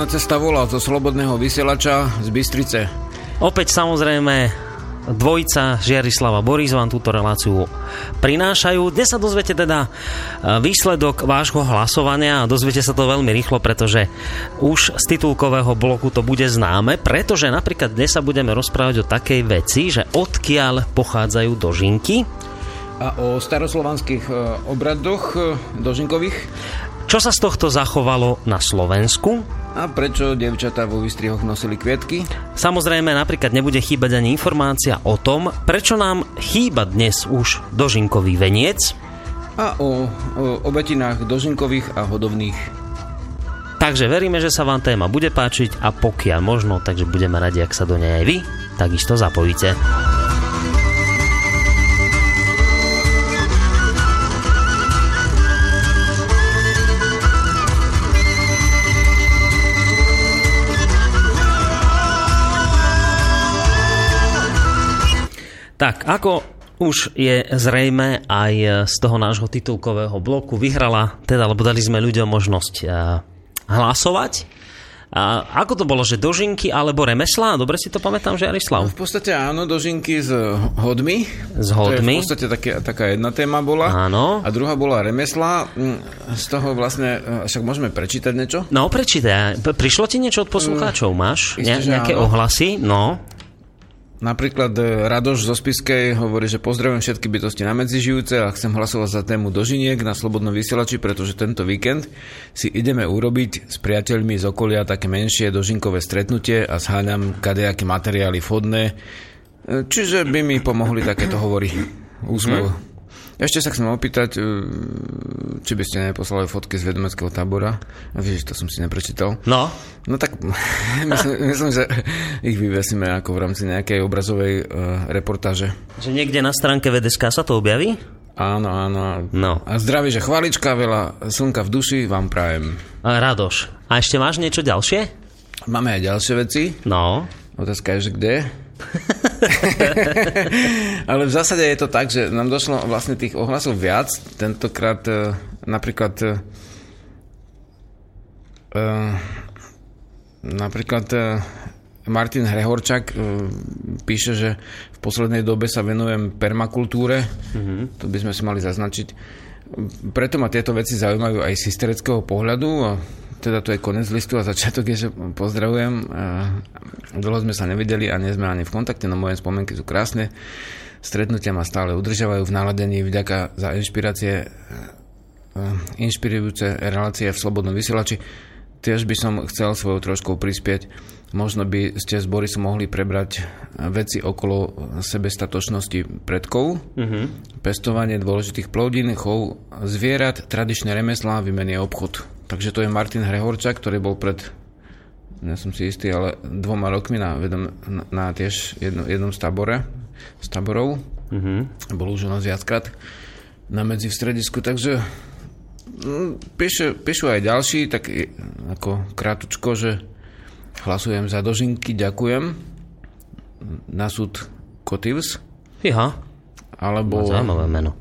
Hola, rodná cesta volá zo Slobodného vysielača z Bystrice. Opäť samozrejme dvojica Žiarislava Boris vám túto reláciu prinášajú. Dnes sa dozviete teda e, výsledok vášho hlasovania a dozviete sa to veľmi rýchlo, pretože už z titulkového bloku to bude známe, pretože napríklad dnes sa budeme rozprávať o takej veci, že odkiaľ pochádzajú dožinky. A o staroslovanských e, obradoch e, dožinkových. Čo sa z tohto zachovalo na Slovensku? A prečo devčatá vo výstrihoch nosili kvietky? Samozrejme, napríklad nebude chýbať ani informácia o tom, prečo nám chýba dnes už dožinkový veniec. A o, o obetinách dožinkových a hodovných. Takže veríme, že sa vám téma bude páčiť a pokiaľ možno, takže budeme radi, ak sa do nej aj vy takisto zapojíte. Tak, ako už je zrejme aj z toho nášho titulkového bloku vyhrala, teda, lebo dali sme ľuďom možnosť uh, hlasovať. A ako to bolo, že dožinky alebo remeslá? Dobre si to pamätám, že Jarislav? No, v podstate áno, dožinky s hodmi. S hodmi. V podstate také, taká jedna téma bola. Áno. A druhá bola remesla. Z toho vlastne, však môžeme prečítať niečo? No, prečítaj. Prišlo ti niečo od poslucháčov? Máš Isté, že nejaké áno. ohlasy? No. Napríklad e, Radoš zo Spiskej hovorí, že pozdravujem všetky bytosti na medzižijúce a chcem hlasovať za tému dožiniek na Slobodnom vysielači, pretože tento víkend si ideme urobiť s priateľmi z okolia také menšie dožinkové stretnutie a zháňam kadejaké materiály vhodné. E, Čiže by mi pomohli takéto hovory. Úsmev. Ešte sa chcem opýtať, e, či by ste neposlali fotky z vedomeckého tábora. Vieš, to som si neprečítal. No. No tak myslím, myslím, že ich vyvesíme ako v rámci nejakej obrazovej uh, reportáže. Že niekde na stránke VDSK sa to objaví? Áno, áno. No. A zdraví, že chvalička, veľa slnka v duši vám prajem. Radoš. A ešte máš niečo ďalšie? Máme aj ďalšie veci. No. Otázka je, že kde? Ale v zásade je to tak, že nám došlo vlastne tých ohlasov viac. Tentokrát uh, napríklad uh, napríklad uh, Martin Hrehorčak píše, že v poslednej dobe sa venujem permakultúre. Mm-hmm. To by sme si mali zaznačiť. Preto ma tieto veci zaujímajú aj z historického pohľadu. A teda to je konec listu a začiatok je, že pozdravujem. Dlho sme sa nevideli a nie sme ani v kontakte, no moje spomienky sú krásne. Stretnutia ma stále udržiavajú v naladení vďaka za inšpirácie inšpirujúce relácie v Slobodnom vysielači. Tiež by som chcel svojou troškou prispieť. Možno by ste s Borisom mohli prebrať veci okolo sebestatočnosti predkov, mm-hmm. pestovanie dôležitých plodín, chov zvierat, tradičné remeslá, výmenie obchod. Takže to je Martin Hrehorčak, ktorý bol pred, ja som si istý, ale dvoma rokmi na, vedom, na, na tiež jedno, jednom z tábore, z táborov. Mm-hmm. Bol už u nás viackrát na medzi v stredisku, takže píšu, píšu aj ďalší, tak ako krátučko, že hlasujem za dožinky, ďakujem. Na súd Kotivs. Iha. Alebo... Zaujímavé meno.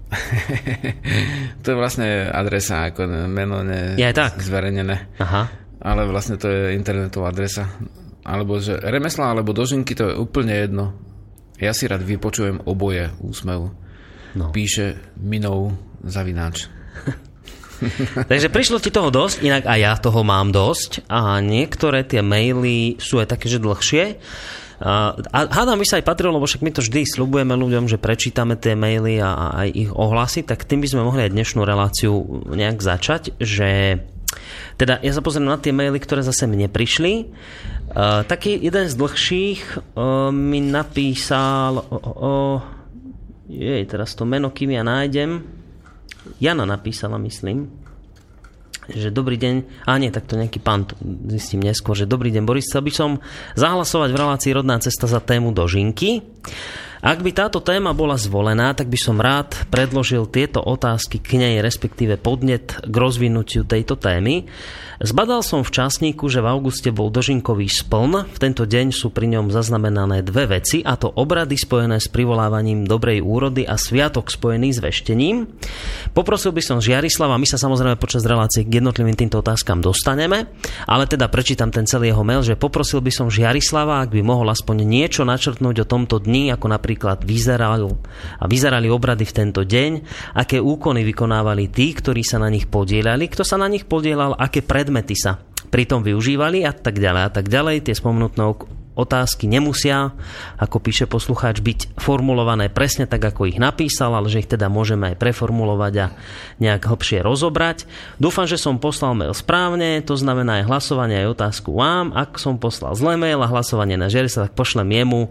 to je vlastne adresa, ako meno ne Je tak? zverejnené. Aha. Ale vlastne to je internetová adresa. Alebo že remesla, alebo dožinky, to je úplne jedno. Ja si rád vypočujem oboje úsmev. No. Píše minou zavináč. Takže prišlo ti toho dosť, inak aj ja toho mám dosť a niektoré tie maily sú aj také, že dlhšie. A hádam by sa aj patrilo, lebo však my to vždy slubujeme ľuďom, že prečítame tie maily a, a aj ich ohlasy, tak tým by sme mohli aj dnešnú reláciu nejak začať, že teda ja sa pozriem na tie maily, ktoré zase mne prišli. Uh, taký jeden z dlhších uh, mi napísal... Uh, uh, jej, teraz to meno, kým ja nájdem. Jana napísala, myslím, že dobrý deň, a nie, tak to nejaký pán zistím neskôr, že dobrý deň Boris, chcel by som zahlasovať v relácii Rodná cesta za tému dožinky. Ak by táto téma bola zvolená, tak by som rád predložil tieto otázky k nej, respektíve podnet k rozvinutiu tejto témy. Zbadal som v časníku, že v auguste bol dožinkový spln. V tento deň sú pri ňom zaznamenané dve veci, a to obrady spojené s privolávaním dobrej úrody a sviatok spojený s veštením. Poprosil by som Žiarislava, my sa samozrejme počas relácie k jednotlivým týmto otázkam dostaneme, ale teda prečítam ten celý jeho mail, že poprosil by som Žiarislava, ak by mohol aspoň niečo načrtnúť o tomto dni, ako napríklad vyzerali, a vyzerali obrady v tento deň, aké úkony vykonávali tí, ktorí sa na nich podielali, kto sa na nich podielal, aké pred predmety sa pritom využívali a tak ďalej a tak ďalej. Tie spomenutné otázky nemusia, ako píše poslucháč, byť formulované presne tak, ako ich napísal, ale že ich teda môžeme aj preformulovať a nejak hlbšie rozobrať. Dúfam, že som poslal mail správne, to znamená aj hlasovanie, aj otázku vám. Ak som poslal zlé mail a hlasovanie na Žerisa, tak pošlem jemu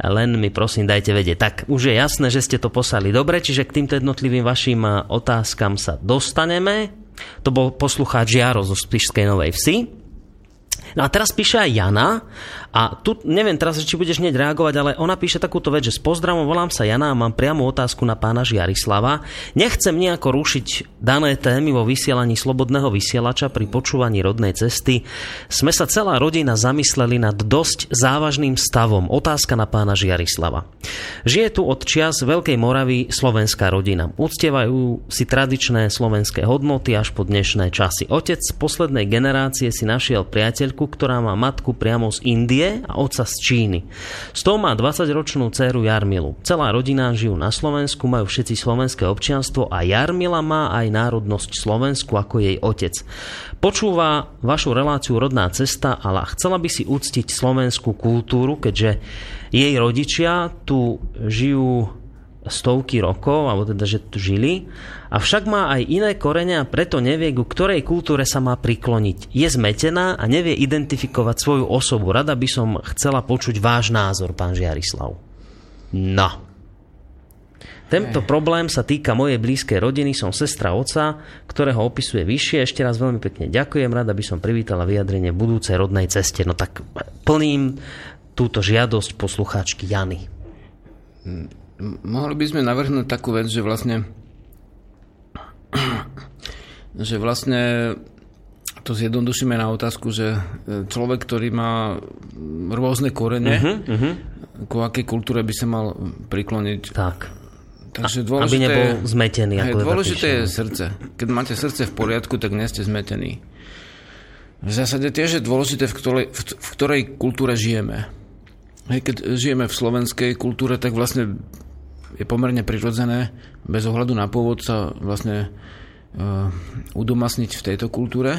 len mi prosím dajte vedieť. Tak už je jasné, že ste to poslali dobre, čiže k týmto jednotlivým vašim otázkam sa dostaneme. To bol poslucháč Jaro zo Spišskej Novej Vsi. No a teraz píše aj Jana a tu neviem teraz, či budeš hneď reagovať, ale ona píše takúto vec, že s pozdravom volám sa Jana a mám priamu otázku na pána Žiarislava. Nechcem nejako rušiť dané témy vo vysielaní Slobodného vysielača pri počúvaní rodnej cesty. Sme sa celá rodina zamysleli nad dosť závažným stavom. Otázka na pána Žiarislava. Žije tu od čias Veľkej Moravy slovenská rodina. Uctievajú si tradičné slovenské hodnoty až po dnešné časy. Otec z poslednej generácie si našiel priateľku, ktorá má matku priamo z Indie a otca z Číny. Z toho má 20-ročnú dceru Jarmilu. Celá rodina žijú na Slovensku, majú všetci slovenské občianstvo a Jarmila má aj národnosť Slovensku ako jej otec. Počúva vašu reláciu Rodná cesta, ale chcela by si uctiť slovenskú kultúru, keďže jej rodičia tu žijú stovky rokov, alebo teda, že tu žili, avšak má aj iné korene a preto nevie, ku ktorej kultúre sa má prikloniť. Je zmetená a nevie identifikovať svoju osobu. Rada by som chcela počuť váš názor, pán Žiarislav. No. Tento problém sa týka mojej blízkej rodiny, som sestra oca, ktorého opisuje vyššie. Ešte raz veľmi pekne ďakujem, rada by som privítala vyjadrenie budúcej rodnej ceste. No tak plním túto žiadosť poslucháčky Jany mohli by sme navrhnúť takú vec, že vlastne že vlastne to zjednodušíme na otázku, že e, človek, ktorý má rôzne korene, uh-huh, uh-huh. ku akej kultúre by sa mal prikloniť. Tak. Takže dôležité, aby nebol zmetený. Ako hej, dôležité je srdce. Keď máte srdce v poriadku, tak nie ste zmetení. V zásade tiež je dôležité, v ktorej, v, v ktorej kultúre žijeme. Hej, keď žijeme v slovenskej kultúre, tak vlastne je pomerne prirodzené bez ohľadu na pôvod sa vlastne uh, udomasniť v tejto kultúre.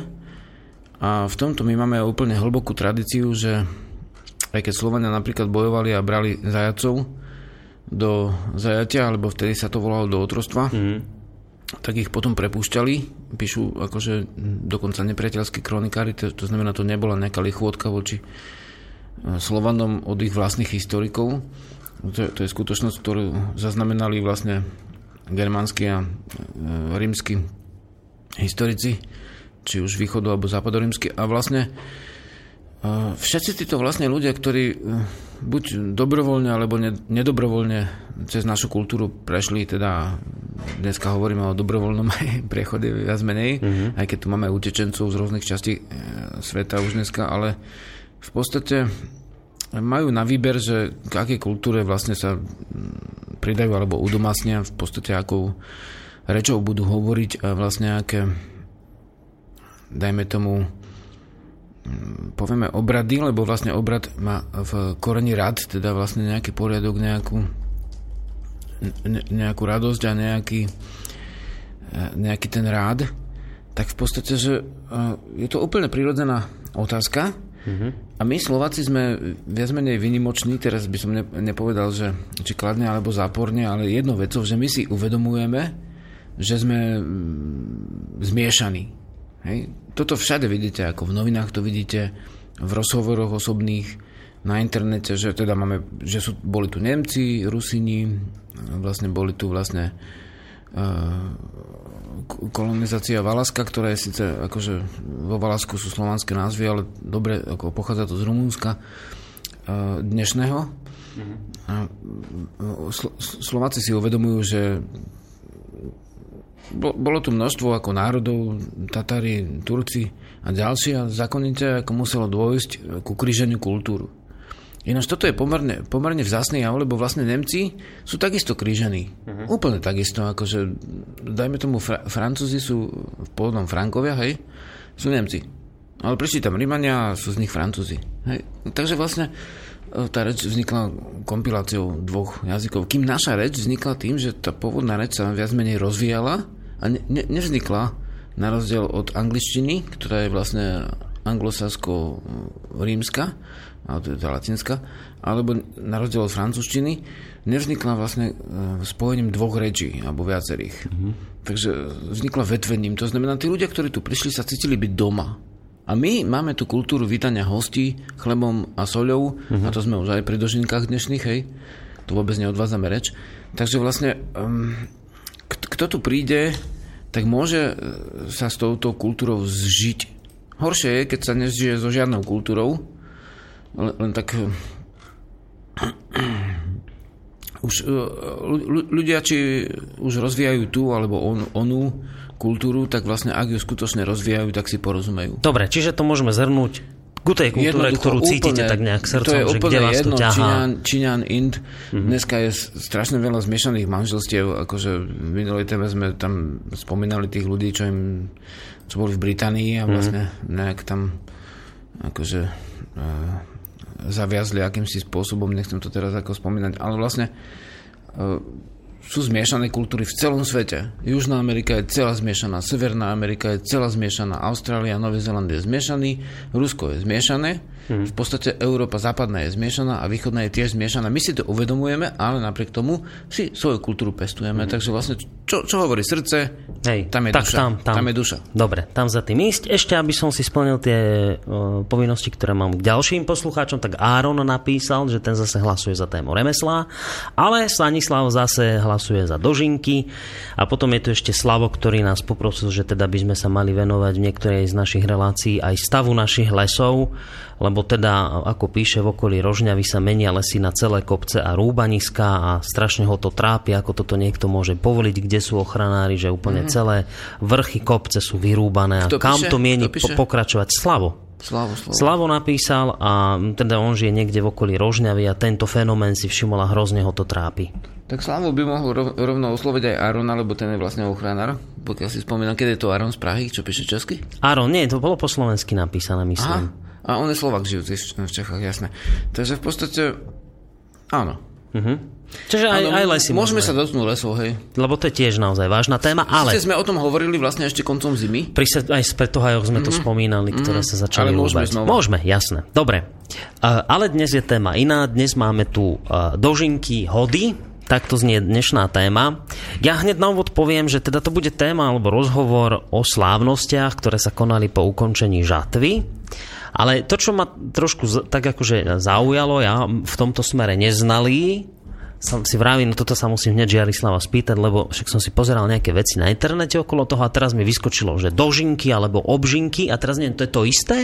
A v tomto my máme úplne hlbokú tradíciu, že aj keď Slovania napríklad bojovali a brali zajacov do zajatia, alebo vtedy sa to volalo do otrostva, mm. tak ich potom prepúšťali. Píšu akože dokonca nepriateľskí kronikári, to, to znamená, to nebola nejaká lichôdka voči eh, Slovanom od ich vlastných historikov to, to je skutočnosť, ktorú zaznamenali vlastne germánsky a e, rímsky historici, či už východu alebo západorímsky. A vlastne e, všetci títo vlastne ľudia, ktorí e, buď dobrovoľne alebo nedobrovoľne cez našu kultúru prešli, teda dneska hovoríme o dobrovoľnom priechode viac menej, mm-hmm. aj keď tu máme utečencov z rôznych častí sveta už dneska, ale v podstate majú na výber, že k akej kultúre vlastne sa pridajú alebo udomasnia v podstate akou rečou budú hovoriť a vlastne aké dajme tomu povieme obrady, lebo vlastne obrad má v koreni rad, teda vlastne nejaký poriadok, nejakú, ne, nejakú radosť a nejaký, nejaký ten rád, tak v podstate, že je to úplne prirodzená otázka, a my Slováci sme viac menej vynimoční, teraz by som nepovedal, že či kladne alebo záporne, ale jednou vecou, že my si uvedomujeme, že sme mm, zmiešaní. Hej? Toto všade vidíte, ako v novinách to vidíte, v rozhovoroch osobných, na internete, že teda máme, že sú, boli tu Nemci, Rusini, vlastne boli tu vlastne kolonizácia Valaska, ktorá je síce akože vo Valasku sú slovanské názvy, ale dobre, ako pochádza to z Rumúnska dnešného. Mm-hmm. Slováci si uvedomujú, že bolo tu množstvo ako národov, Tatári, Turci a ďalší a zákonite ako muselo dôjsť ku kríženiu kultúru. Ináč toto je pomerne, pomerne vzácný jav, lebo vlastne Nemci sú takisto krížení. Uh-huh. Úplne takisto, akože dajme tomu, Fra- Francúzi sú v pôvodnom Frankovia, hej, sú Nemci. Ale prišli tam Rímania a sú z nich Francúzi. Hej. Takže vlastne e, tá reč vznikla kompiláciou dvoch jazykov. Kým naša reč vznikla tým, že tá pôvodná reč sa viac menej rozvíjala a ne, ne, nevznikla na rozdiel od angličtiny, ktorá je vlastne anglosasko-rímska, ale to je tá latinská, alebo na rozdiel od francúzštiny, nevznikla vlastne e, spojením dvoch rečí, alebo viacerých. Mm-hmm. Takže vznikla vetvením. To znamená, tí ľudia, ktorí tu prišli, sa cítili byť doma. A my máme tú kultúru vítania hostí chlebom a soľou, mm-hmm. a to sme už aj pri dožinkách dnešných, hej, to vôbec neodvádzame reč. Takže vlastne, um, kto tu príde, tak môže e, sa s touto kultúrou zžiť. Horšie je, keď sa nežije so žiadnou kultúrou, len, len tak eh, už eh, ľudia, či už rozvíjajú tú alebo on, onú kultúru, tak vlastne ak ju skutočne rozvíjajú, tak si porozumejú. Dobre, čiže to môžeme zhrnúť ku tej kultúre, ktorú úplne, cítite tak nejak srdcom, to je že kde vás jedno, to ťahá. Číňan, Číňan, Ind. Mm-hmm. Dneska je strašne veľa zmiešaných manželstiev, akože v minulej téme sme tam spomínali tých ľudí, čo im čo boli v Británii a mhm. vlastne mm-hmm. nejak tam akože uh, zaviazli akýmsi spôsobom, nechcem to teraz ako spomínať, ale vlastne e, sú zmiešané kultúry v celom svete. Južná Amerika je celá zmiešaná, Severná Amerika je celá zmiešaná, Austrália, Nový Zeland je zmiešaný, Rusko je zmiešané, Hmm. V podstate Európa západná je zmiešaná a východná je tiež zmiešaná. My si to uvedomujeme, ale napriek tomu si svoju kultúru pestujeme. Hmm. Takže vlastne, čo, čo hovorí srdce, Hej, tam je tak, duša. Tam, tam. tam je duša. Dobre, tam za tým ísť. Ešte, aby som si splnil tie uh, povinnosti, ktoré mám k ďalším poslucháčom, tak Áron napísal, že ten zase hlasuje za tému remeslá, ale Stanislav zase hlasuje za dožinky a potom je tu ešte Slavo, ktorý nás poprosil, že teda by sme sa mali venovať v niektorej z našich relácií aj stavu našich lesov lebo teda, ako píše v okolí Rožňavy sa menia lesy na celé kopce a rúbaniska a strašne ho to trápi, ako toto niekto môže povoliť, kde sú ochranári, že úplne mm-hmm. celé vrchy kopce sú vyrúbané a Kto kam píše? to mieni po- pokračovať? Slavo. Slavo, Slavo. Slavo napísal a teda on žije niekde v okolí Rožňavy a tento fenomén si všimol a hrozne ho to trápi. Tak Slavo by mohol rovno osloviť aj Arona, lebo ten je vlastne ochránár. Pokiaľ si spomínam, kedy je to Aron z Prahy, čo píše česky? Aron, nie, to bolo po slovensky napísané, myslím. Aha. A on je Slovak žijúci v Čechách, jasné. Takže v podstate, áno. Uh-huh. Čiže aj, aj lesy môžeme. Môžeme sa dotknúť lesov, hej. Lebo to je tiež naozaj vážna téma, ale... Sice sme o tom hovorili vlastne ešte koncom zimy. Pri se, aj z pretohajoch sme mm-hmm. to mhm. spomínali, ktoré mm-hmm. sa začali Ale môžeme znova. Môžeme, jasné. Dobre. Uh, ale dnes je téma iná. Dnes máme tu uh, dožinky, hody, Takto znie dnešná téma. Ja hneď na úvod poviem, že teda to bude téma alebo rozhovor o slávnostiach, ktoré sa konali po ukončení žatvy. Ale to, čo ma trošku tak akože zaujalo, ja v tomto smere neznalý, som si vravím, no toto sa musím hneď Žiarislava spýtať, lebo však som si pozeral nejaké veci na internete okolo toho a teraz mi vyskočilo, že dožinky alebo obžinky a teraz neviem, to je to isté?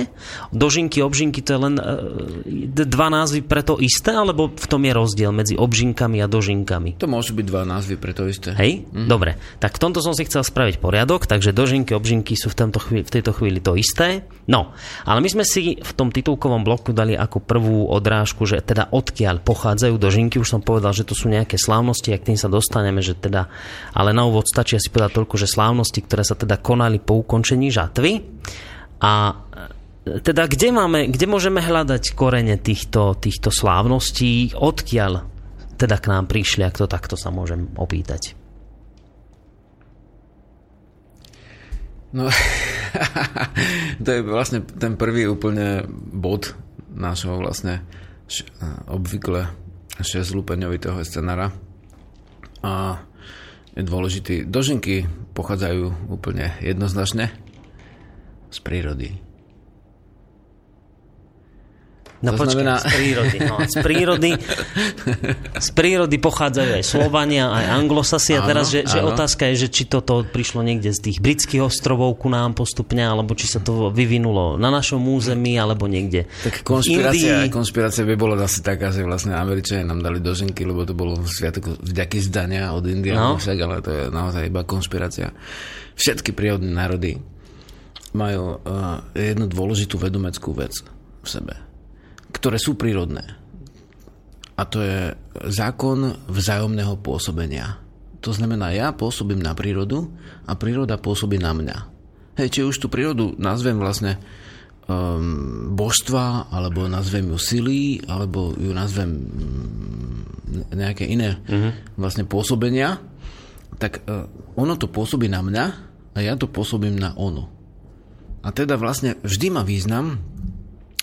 Dožinky, obžinky, to je len e, dva názvy pre to isté, alebo v tom je rozdiel medzi obžinkami a dožinkami? To môžu byť dva názvy pre to isté. Hej? Mhm. Dobre, tak v tomto som si chcel spraviť poriadok, takže dožinky, obžinky sú v, tomto chvíli, v tejto chvíli to isté. No, ale my sme si v tom titulkovom bloku dali ako prvú odrážku, že teda odkiaľ pochádzajú dožinky, už som povedal, že že to sú nejaké slávnosti a k tým sa dostaneme, že teda, ale na úvod stačí asi povedať toľko, že slávnosti, ktoré sa teda konali po ukončení žatvy a e, teda kde, máme, kde môžeme hľadať korene týchto, týchto slávností, odkiaľ teda k nám prišli, ak to takto sa môžem opýtať. No, to je vlastne ten prvý úplne bod nášho vlastne obvykle 6 lupeňovitého scenára a je dôležitý. Dožinky pochádzajú úplne jednoznačne z prírody. No to počkaj, znamená, z prírody. No, z, prírody z prírody pochádzajú aj Slovania, aj Anglosasi. A teraz, že, že otázka je, že či toto prišlo niekde z tých britských ostrovov ku nám postupne, alebo či sa to vyvinulo na našom území, alebo niekde tak konšpirácia, Indii. konšpirácia by bola zase taká, že vlastne Američania nám dali doženky, lebo to bolo sviatok vďaky zdania od No. Indiánov, však, ale to je naozaj iba konšpirácia. Všetky prírodné národy majú uh, jednu dôležitú vedomeckú vec v sebe, ktoré sú prírodné. A to je zákon vzájomného pôsobenia. To znamená, ja pôsobím na prírodu a príroda pôsobí na mňa. Hej, či už tú prírodu nazvem vlastne um, božstva, alebo nazvem ju sily, alebo ju nazvem mm, nejaké iné vlastne pôsobenia, tak uh, ono to pôsobí na mňa a ja to pôsobím na ono. A teda vlastne vždy má význam,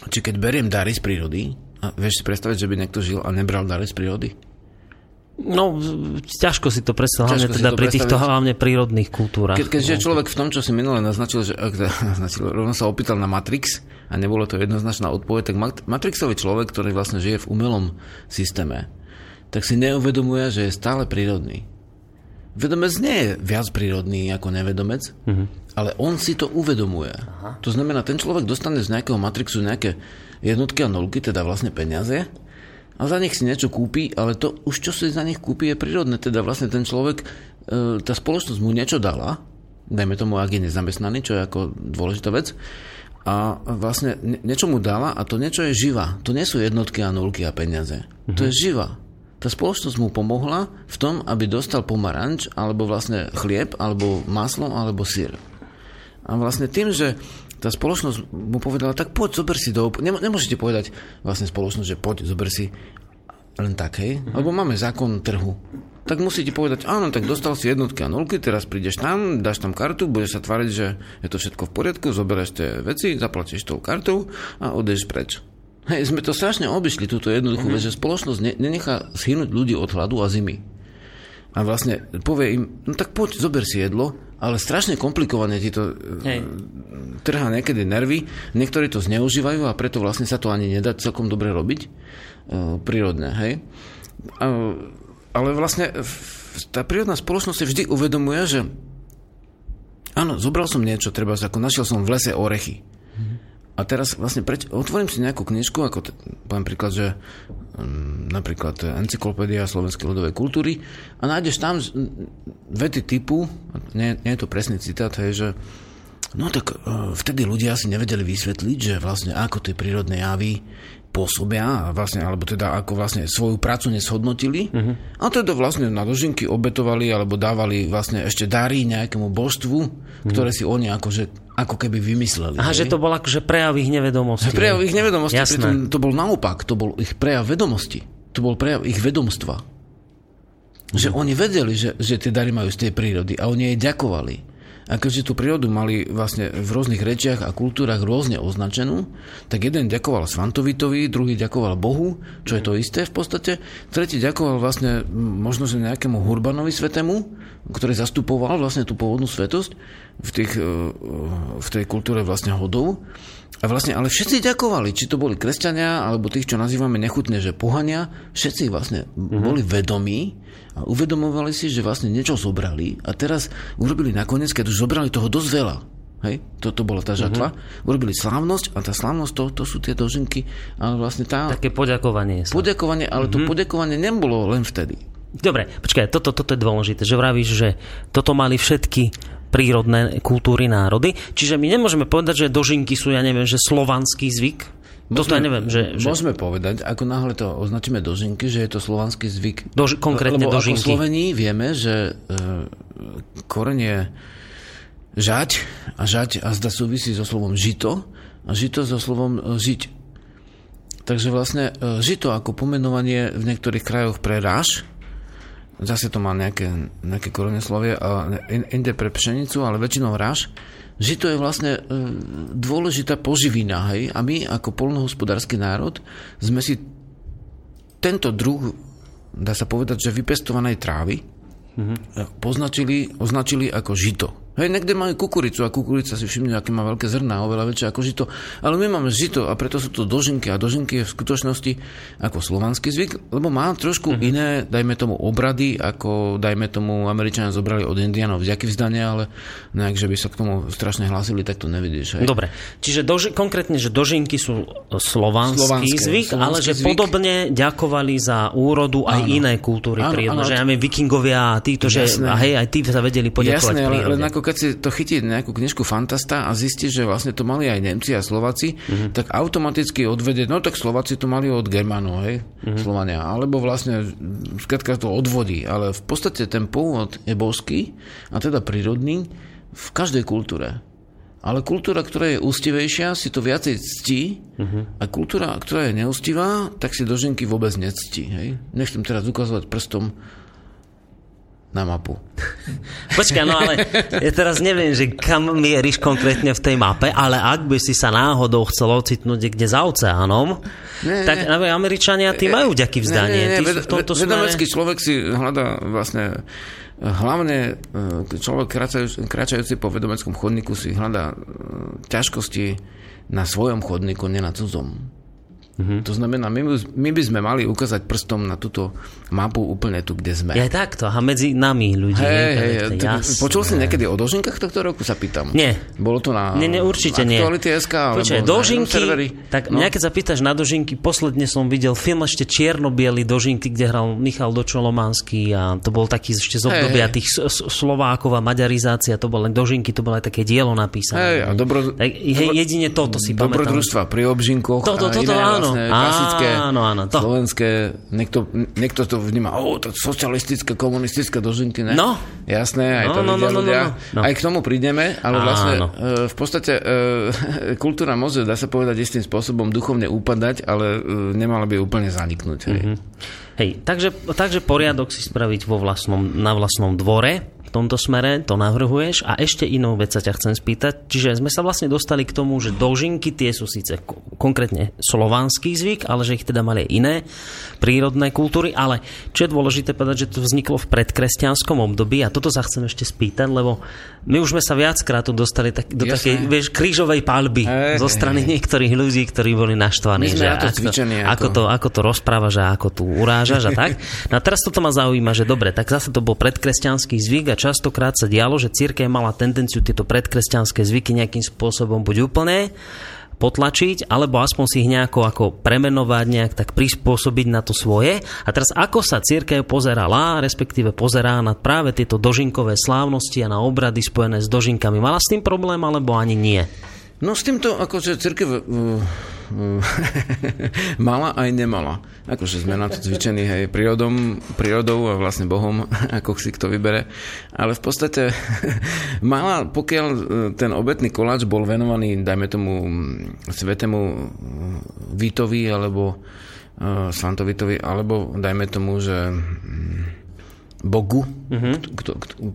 či keď beriem dary z prírody, a vieš si predstaviť, že by niekto žil a nebral dary z prírody? No, ťažko si to predstaviť, hlavne teda pri týchto hlavne prírodných kultúrach. Keď, keď žije človek v tom, čo si minule naznačil, že naznačil, rovno sa opýtal na Matrix a nebolo to jednoznačná odpoveď, tak Mat- Matrixový človek, ktorý vlastne žije v umelom systéme, tak si neuvedomuje, že je stále prírodný. Vedomec nie je viac prírodný ako nevedomec, mm-hmm. ale on si to uvedomuje. Aha. To znamená, ten človek dostane z nejakého Matrixu nejaké jednotky a nulky, teda vlastne peniaze, a za nich si niečo kúpi, ale to už čo si za nich kúpi je prírodné. Teda vlastne ten človek, e, tá spoločnosť mu niečo dala, dajme tomu, ak je nezamestnaný, čo je ako dôležitá vec, a vlastne nie- niečo mu dala a to niečo je živá. To nie sú jednotky a nulky a peniaze. Mm-hmm. To je živá. Tá spoločnosť mu pomohla v tom, aby dostal pomaranč, alebo vlastne chlieb, alebo maslo, alebo sír. A vlastne tým, že tá spoločnosť mu povedala, tak poď, zober si do... Nemo- Nemôžete povedať vlastne spoločnosť, že poď, zober si len tak, hej? Lebo máme zákon trhu. Tak musíte povedať, áno, tak dostal si jednotky a nulky, teraz prídeš tam, dáš tam kartu, budeš sa tváriť, že je to všetko v poriadku, zoberieš tie veci, zaplatíš tou kartou a odeš preč. Hej, sme to strašne obišli, túto jednoduchú mm-hmm. vec, že spoločnosť ne- nenechá schynúť ľudí od hladu a zimy. A vlastne povie im, no tak poď, zober si jedlo, ale strašne komplikovane ti to Hej. Hej. trhá niekedy nervy. Niektorí to zneužívajú a preto vlastne sa to ani nedá celkom dobre robiť. Uh, prírodné, hej. Uh, ale vlastne tá prírodná spoločnosť si vždy uvedomuje, že áno, zobral som niečo, treba ako našiel som v lese orechy. A teraz vlastne preč, otvorím si nejakú knižku, ako t- poviem príklad, že um, napríklad Encyklopédia slovenskej ľudovej kultúry a nájdeš tam vety typu, nie, nie je to presný citát, je, že no tak uh, vtedy ľudia si nevedeli vysvetliť, že vlastne ako tie prírodné javy pôsobia, vlastne, alebo teda ako vlastne svoju prácu neshodnotili uh-huh. a teda vlastne na dožinky obetovali alebo dávali vlastne ešte dary nejakému božstvu, uh-huh. ktoré si oni akože ako keby vymysleli. Aha, že to bol akože prejav ich nevedomosti. Prejav ich nevedomosti, Jasné. pritom to bol naopak, to bol ich prejav vedomosti. To bol prejav ich vedomstva. Že oni vedeli, že, že tie dary majú z tej prírody a oni jej ďakovali. A keďže tú prírodu mali vlastne v rôznych rečiach a kultúrach rôzne označenú, tak jeden ďakoval Svantovitovi, druhý ďakoval Bohu, čo je to isté v podstate, tretí ďakoval vlastne možno, že nejakému Hurbanovi svetému, ktorý zastupoval vlastne tú pôvodnú svetosť v, tých, e, v tej kultúre vlastne hodov. A vlastne, ale všetci ďakovali, či to boli kresťania, alebo tých, čo nazývame nechutne, že pohania, všetci vlastne mm-hmm. boli vedomí a uvedomovali si, že vlastne niečo zobrali a teraz urobili nakoniec, keď už zobrali toho dosť veľa. Hej, toto bola tá žatva. Mm-hmm. Urobili slávnosť a tá slávnosť, to, to sú tie dožinky, ale vlastne tá Také poďakovanie sa. poďakovanie, ale mm-hmm. to poďakovanie nebolo len vtedy. Dobre, počkaj, toto, toto je dôležité, že vravíš, že toto mali všetky prírodné kultúry národy, čiže my nemôžeme povedať, že dožinky sú, ja neviem, že slovanský zvyk. Toto ja neviem, že, že Môžeme povedať, ako náhle to označíme dožinky, že je to slovanský zvyk. Dož- konkrétne Lebo dožinky. ako Slovení vieme, že e, koreň je žať a žať a zda súvisí so slovom žito a žito so slovom e, žiť. Takže vlastne e, žito ako pomenovanie v niektorých krajoch pre ráž, zase to má nejaké, nejaké korene slovie, a in- inde pre pšenicu, ale väčšinou ráž. Žito je vlastne e, dôležitá poživina, hej? A my ako polnohospodársky národ sme si tento druh, dá sa povedať, že vypestovanej trávy mm-hmm. poznačili, označili ako žito. Hej, niekde majú kukuricu a kukurica si všimne, aké má veľké zrná, oveľa väčšie ako žito. Ale my máme žito a preto sú to dožinky a dožinky je v skutočnosti ako slovanský zvyk, lebo má trošku mm-hmm. iné, dajme tomu, obrady, ako dajme tomu Američania zobrali od Indianov vďaky vzdania, ale nejak, že by sa k tomu strašne hlásili, tak to nevidíš. Hej. Dobre, čiže doži- konkrétne, že dožinky sú slovanský Slovanské, zvyk, slovanský ale že zvyk. podobne ďakovali za úrodu aj áno. iné kultúry prírodné, že ja vikingovia a títo, že a hej, aj tí sa vedeli poďakovať Jasné, ale, len ako keď si to chytí nejakú knižku Fantasta a zistí, že vlastne to mali aj Nemci a Slováci, mm-hmm. tak automaticky odvedie, no tak Slováci to mali od Germánov, hej, mm-hmm. Slovania, alebo vlastne skratka to odvodí, ale v podstate ten pôvod je boský a teda prírodný v každej kultúre. Ale kultúra, ktorá je ústivejšia, si to viacej ctí uh-huh. a kultúra, ktorá je neústivá, tak si doženky vôbec nectí. Hej? Nechcem teraz ukazovať prstom na mapu. Počkaj, no ale ja teraz neviem, že kam mieríš konkrétne v tej mape, ale ak by si sa náhodou chcel ocitnúť niekde za oceánom, nie, tak nie. Američania tí majú ďaký vzdanie. Nie, nie, nie. Ved, v tomto vedomecký smere... človek si hľadá vlastne hlavne e, človek kráčajúci po vedomeckom chodníku si hľadá e, ťažkosti na svojom chodníku, nie na cudzom. Mm-hmm. To znamená, my, my by sme mali ukázať prstom na túto mapu úplne tu, kde sme. Je takto, a medzi nami ľudí. Hey, hey, počul si niekedy o dožinkách tohto roku, sa pýtam? Nie. Bolo to na nie, nie, určite nie. SK, alebo Počuaj, dožinky, tak no. mňa keď sa pýtaš na dožinky, posledne som videl film ešte čierno dožinky, kde hral Michal Dočolomanský a to bol taký ešte z obdobia hey, tých Slovákov a maďarizácia, to bol len dožinky, to bolo aj také dielo napísané. Hey, a dobro, tak, hej, jedine toto si pamätám. Dobrodružstva pri obžinkoch toto, toto, áno, klasické, áno, áno, to. slovenské, niekto, niekto to vníma, o, to socialistické, komunistické dožinky, ne? No. Jasné, aj no, to no, vidia no, no, ľudia. No, no. Aj k tomu prídeme, ale áno. vlastne e, v podstate e, kultúra môže, dá sa povedať, istým spôsobom duchovne upadať, ale e, nemala by úplne zaniknúť. Hej. Mm-hmm. Hej, takže, takže poriadok si spraviť vo vlastnom, na vlastnom dvore, v tomto smere, to navrhuješ. A ešte inú vec sa ťa chcem spýtať. Čiže sme sa vlastne dostali k tomu, že dožinky tie sú síce konkrétne slovanský zvyk, ale že ich teda mali aj iné prírodné kultúry. Ale čo je dôležité povedať, že to vzniklo v predkresťanskom období a toto sa chcem ešte spýtať, lebo my už sme sa viackrát tu dostali tak, do Jasne. takej vieš, krížovej palby zo strany niektorých ľudí, ktorí boli naštvaní. My sme že to ako, ako, ako, to, ako to rozprávaš a ako tu urážaš a tak. No a teraz toto ma zaujíma, že dobre, tak zase to bol predkresťanský zvyk a častokrát sa dialo, že církev mala tendenciu tieto predkresťanské zvyky nejakým spôsobom buď úplne potlačiť, alebo aspoň si ich nejako ako premenovať, nejak tak prispôsobiť na to svoje. A teraz ako sa církev pozerala, respektíve pozerá na práve tieto dožinkové slávnosti a na obrady spojené s dožinkami. Mala s tým problém, alebo ani nie? No s týmto akože církev uh, uh, mala aj nemala. Akože sme na to cvičení hej, prírodom, prírodou a vlastne Bohom, ako si kto vybere. Ale v podstate mala, pokiaľ uh, ten obetný koláč bol venovaný, dajme tomu, svetému uh, Vítovi alebo uh, Svantovitovi, alebo dajme tomu, že Bogu, uh-huh.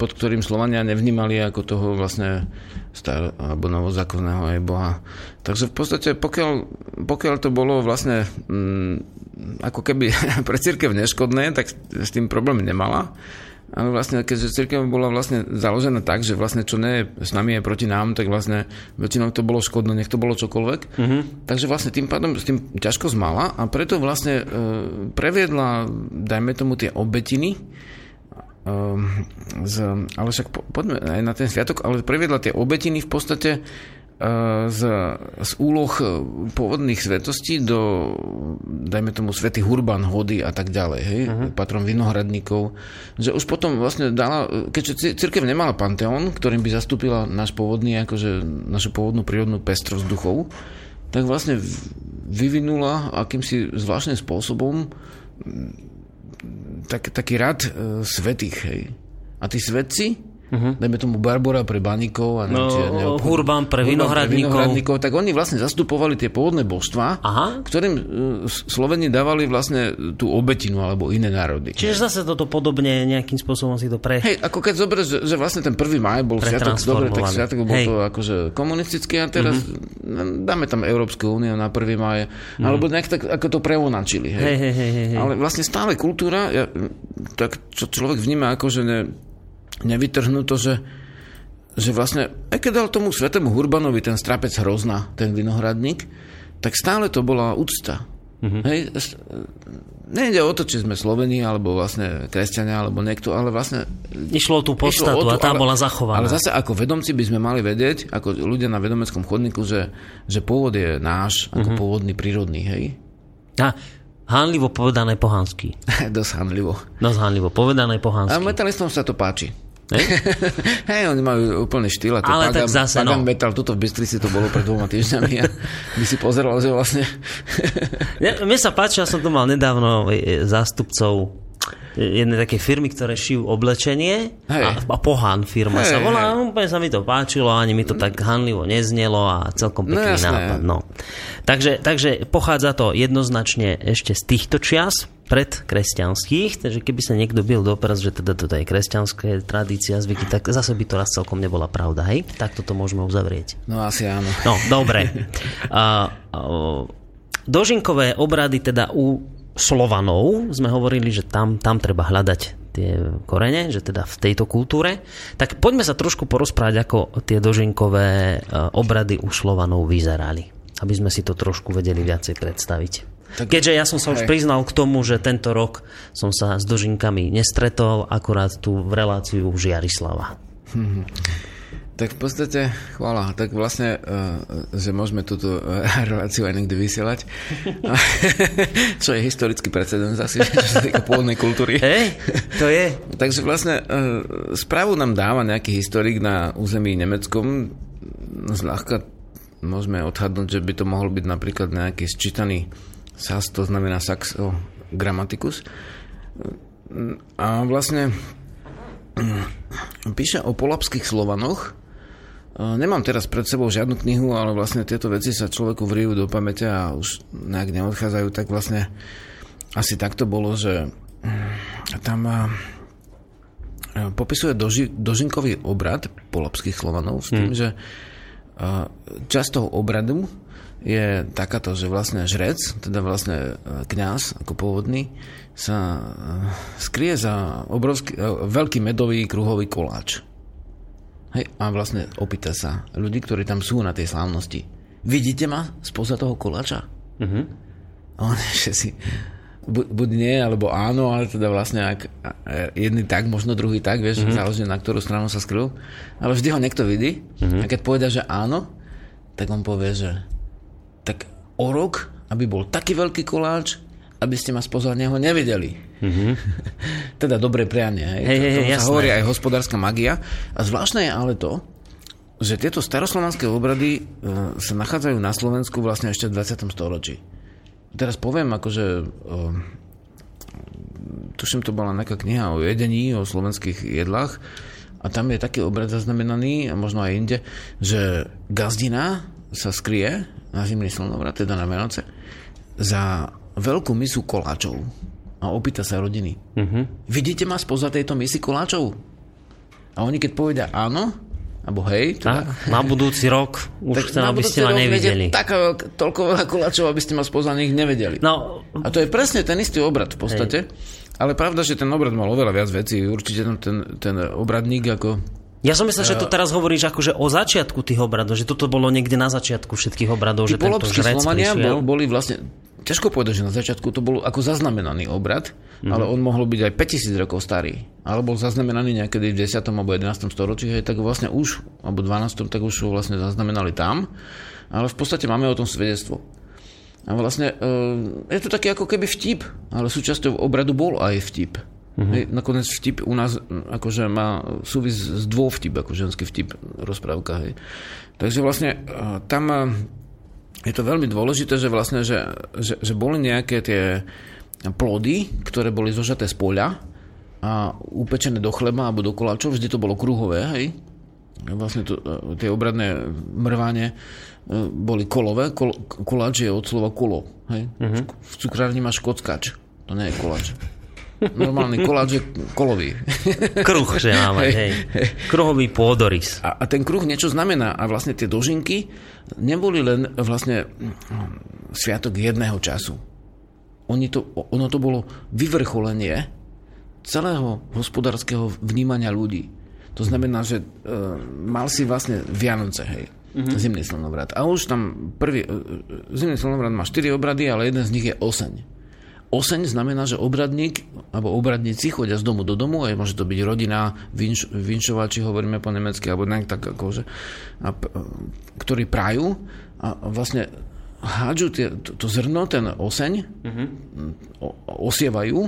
pod ktorým Slovania nevnímali ako toho vlastne star, alebo novozákonného aj Boha. Takže v podstate, pokiaľ, pokiaľ to bolo vlastne mm, ako keby pre církev neškodné, tak s tým problém nemala. Ale vlastne, keďže církev bola vlastne založená tak, že vlastne čo nie je s nami je proti nám, tak vlastne väčšinou to bolo škodné, nech to bolo čokoľvek. Uh-huh. Takže vlastne tým pádom s tým ťažko zmala a preto vlastne e, previedla, dajme tomu, tie obetiny, z, ale však po, poďme aj na ten sviatok, ale previedla tie obetiny v podstate uh, z, z úloh pôvodných svetostí do, dajme tomu, svety Hurban, Hody a tak ďalej, hej, uh-huh. patrom vinohradníkov, že už potom vlastne dala, keďže církev nemala panteón, ktorým by zastúpila náš pôvodný, akože našu pôvodnú prírodnú pestrosť duchov, tak vlastne vyvinula akýmsi zvláštnym spôsobom tak, taký rad uh, svetých, hej. A tí svetci, Uh-huh. Dajme tomu Barbora pre baníkov a no, či, ne, Hurban pre vinohradníkov. pre vinohradníkov. Tak oni vlastne zastupovali tie pôvodné božstva, Aha. ktorým uh, Sloveni dávali vlastne tú obetinu alebo iné národy. Čiže zase toto podobne nejakým spôsobom si to pre... Hej, ako keď zoberieš, že, že vlastne ten 1. maj bol sviatok, dobre, tak sviatok bol Hej. to akože komunistický a teraz uh-huh. dáme tam Európsku úniu na 1. maj, uh-huh. alebo nejak tak ako to prevonačili. Hej. Hej, hej, hej, hej. Ale vlastne stále kultúra, ja, tak čo človek vníma ako, že ne, nevytrhnú to, že že vlastne, aj keď dal tomu svetému Hurbanovi ten strapec hrozna, ten vinohradník, tak stále to bola úcta. Mm-hmm. Hej, nejde o to, či sme Sloveni, alebo vlastne kresťania, alebo niekto, ale vlastne... Išlo o tú podstatu o tú, a tá ale, bola zachovaná. Ale zase ako vedomci by sme mali vedieť, ako ľudia na vedomeckom chodníku, že, že pôvod je náš, ako mm-hmm. pôvodný, prírodný, hej? A Hánlivo povedané pohansky. Dosť hánlivo. Dosť hánlivo povedané pohansky. A metalistom sa to páči. Hej, oni majú úplne štýl. To Ale pagan, tak zase, pagan no. metal, tuto v Bystrici to bolo pred dvoma týždňami a by si pozeral, že vlastne... Mne sa páči, ja som tu mal nedávno e, zástupcov jednej takej firmy, ktoré šijú oblečenie Hej. a, a Pohán firma Hej, sa volá, hej. úplne sa mi to páčilo, ani mi to tak hanlivo neznelo a celkom No pekný jasné. nápad. No. Takže, takže pochádza to jednoznačne ešte z týchto čias, pred kresťanských, takže keby sa niekto bil do prs, že teda toto je kresťanské tradícia, zvyky, tak zase by to raz celkom nebola pravda, hej? Tak toto môžeme uzavrieť. No asi áno. No, dobre. A, a, dožinkové obrady teda u Slovanov sme hovorili, že tam, tam treba hľadať tie korene, že teda v tejto kultúre. Tak poďme sa trošku porozprávať, ako tie dožinkové e, obrady u Slovanov vyzerali. Aby sme si to trošku vedeli viacej predstaviť. Tak- Keďže ja som sa už priznal k tomu, že tento rok som sa s dožinkami nestretol, akurát tu v reláciu Žiarislava. Tak v podstate, chvála, tak vlastne, uh, že môžeme túto uh, reláciu aj niekde vysielať. Čo je historický precedens asi, čo sa týka pôvodnej kultúry. Hej, to je. Takže vlastne správu nám dáva nejaký historik na území nemeckom. Zľahka môžeme odhadnúť, že by to mohol byť napríklad nejaký sčítaný sas, to znamená saxo grammaticus. A vlastne píše o polapských Slovanoch. E, Nemám teraz pred sebou žiadnu knihu, ale vlastne tieto veci sa človeku vrijú do pamäte a už nejak neodchádzajú, tak vlastne asi takto bolo, že mm, tam a, popisuje doži, dožinkový obrad polapských Slovanov s tým, že a, časť toho obradu je takáto, že vlastne žrec, teda vlastne e, kňaz ako pôvodný, sa e, skrie za obrovský, e, veľký medový kruhový koláč. Hej, a vlastne opýta sa ľudí, ktorí tam sú na tej slávnosti. Vidíte ma spoza toho koláča? Mhm. A on že si bu- buď nie, alebo áno, ale teda vlastne ak jedný tak, možno druhý tak, vieš, mm-hmm. záleží na ktorú stranu sa skryl. Ale vždy ho niekto vidí mm-hmm. a keď povedia, že áno, tak on povie, že tak o rok, aby bol taký veľký koláč, aby ste ma spoza neho nevideli. Mm-hmm. teda dobré prianie. Hej, Hej, hej, sa hovorí aj hospodárska magia. A zvláštne je ale to, že tieto staroslovanské obrady e, sa nachádzajú na Slovensku vlastne ešte v 20. storočí. Teraz poviem, akože e, tuším, to bola nejaká kniha o jedení, o slovenských jedlách a tam je taký obrad zaznamenaný, a možno aj inde, že gazdina sa skrie na zimný slnovrat, teda na Vianoce, za veľkú misu koláčov a opýta sa rodiny. Mhm. Vidíte ma spoza tejto misy koláčov? A oni keď povedia áno, alebo hej, teda, Tak, na budúci rok už chcem, na aby ste ma nevideli. Taká veľká, toľko veľa koláčov, aby ste ma spoza nich nevedeli. No, A to je presne ten istý obrad v podstate. Ale pravda, že ten obrad mal oveľa viac vecí. Určite ten, ten obradník ako... ja som myslel, že to teraz hovoríš akože o začiatku tých obradov, že toto bolo niekde na začiatku všetkých obradov, že tento žrec Slovania prišiel. bol, boli vlastne... Ťažko povedať, že na začiatku to bol ako zaznamenaný obrad, mm. ale on mohol byť aj 5000 rokov starý. Ale bol zaznamenaný niekedy v 10. alebo 11. storočí, hej, tak vlastne už, alebo 12. tak už ho vlastne zaznamenali tam. Ale v podstate máme o tom svedectvo. A vlastne e, je to taký ako keby vtip, ale súčasťou obradu bol aj vtip. Mm-hmm. Hej, nakoniec vtip u nás akože má súvis s dvou vtip, ako ženský vtip, rozprávka. Hej. Takže vlastne e, tam e, je to veľmi dôležité, že vlastne, že, že, že boli nejaké tie plody, ktoré boli zožaté z poľa a upečené do chleba alebo do koláčov, vždy to bolo kruhové, hej. Vlastne to, e, tie obradné mrváne e, boli kolové, kol, koláč je od slova kolo, hej. Uh-huh. V cukrárni máš kockač, to nie je koláč. Normálny koláč je kolový. Kruh, že máme, hej. Kruhový pôdorys. A, a ten kruh niečo znamená. A vlastne tie dožinky neboli len vlastne sviatok jedného času. Oni to, ono to bolo vyvrcholenie celého hospodárskeho vnímania ľudí. To znamená, že uh, mal si vlastne Vianoce, hej. Uh-huh. Zimný slnovrat. A už tam prvý, uh, zimný slnovrat má 4 obrady, ale jeden z nich je oseň. Oseň znamená, že obradník alebo obradníci chodia z domu do domu, aj môže to byť rodina vinš, vinšová, či hovoríme po nemecky, alebo nejak tak akože, a, ktorí prajú a vlastne hádžu tie, to, to zrno, ten oseň, uh-huh. o, osievajú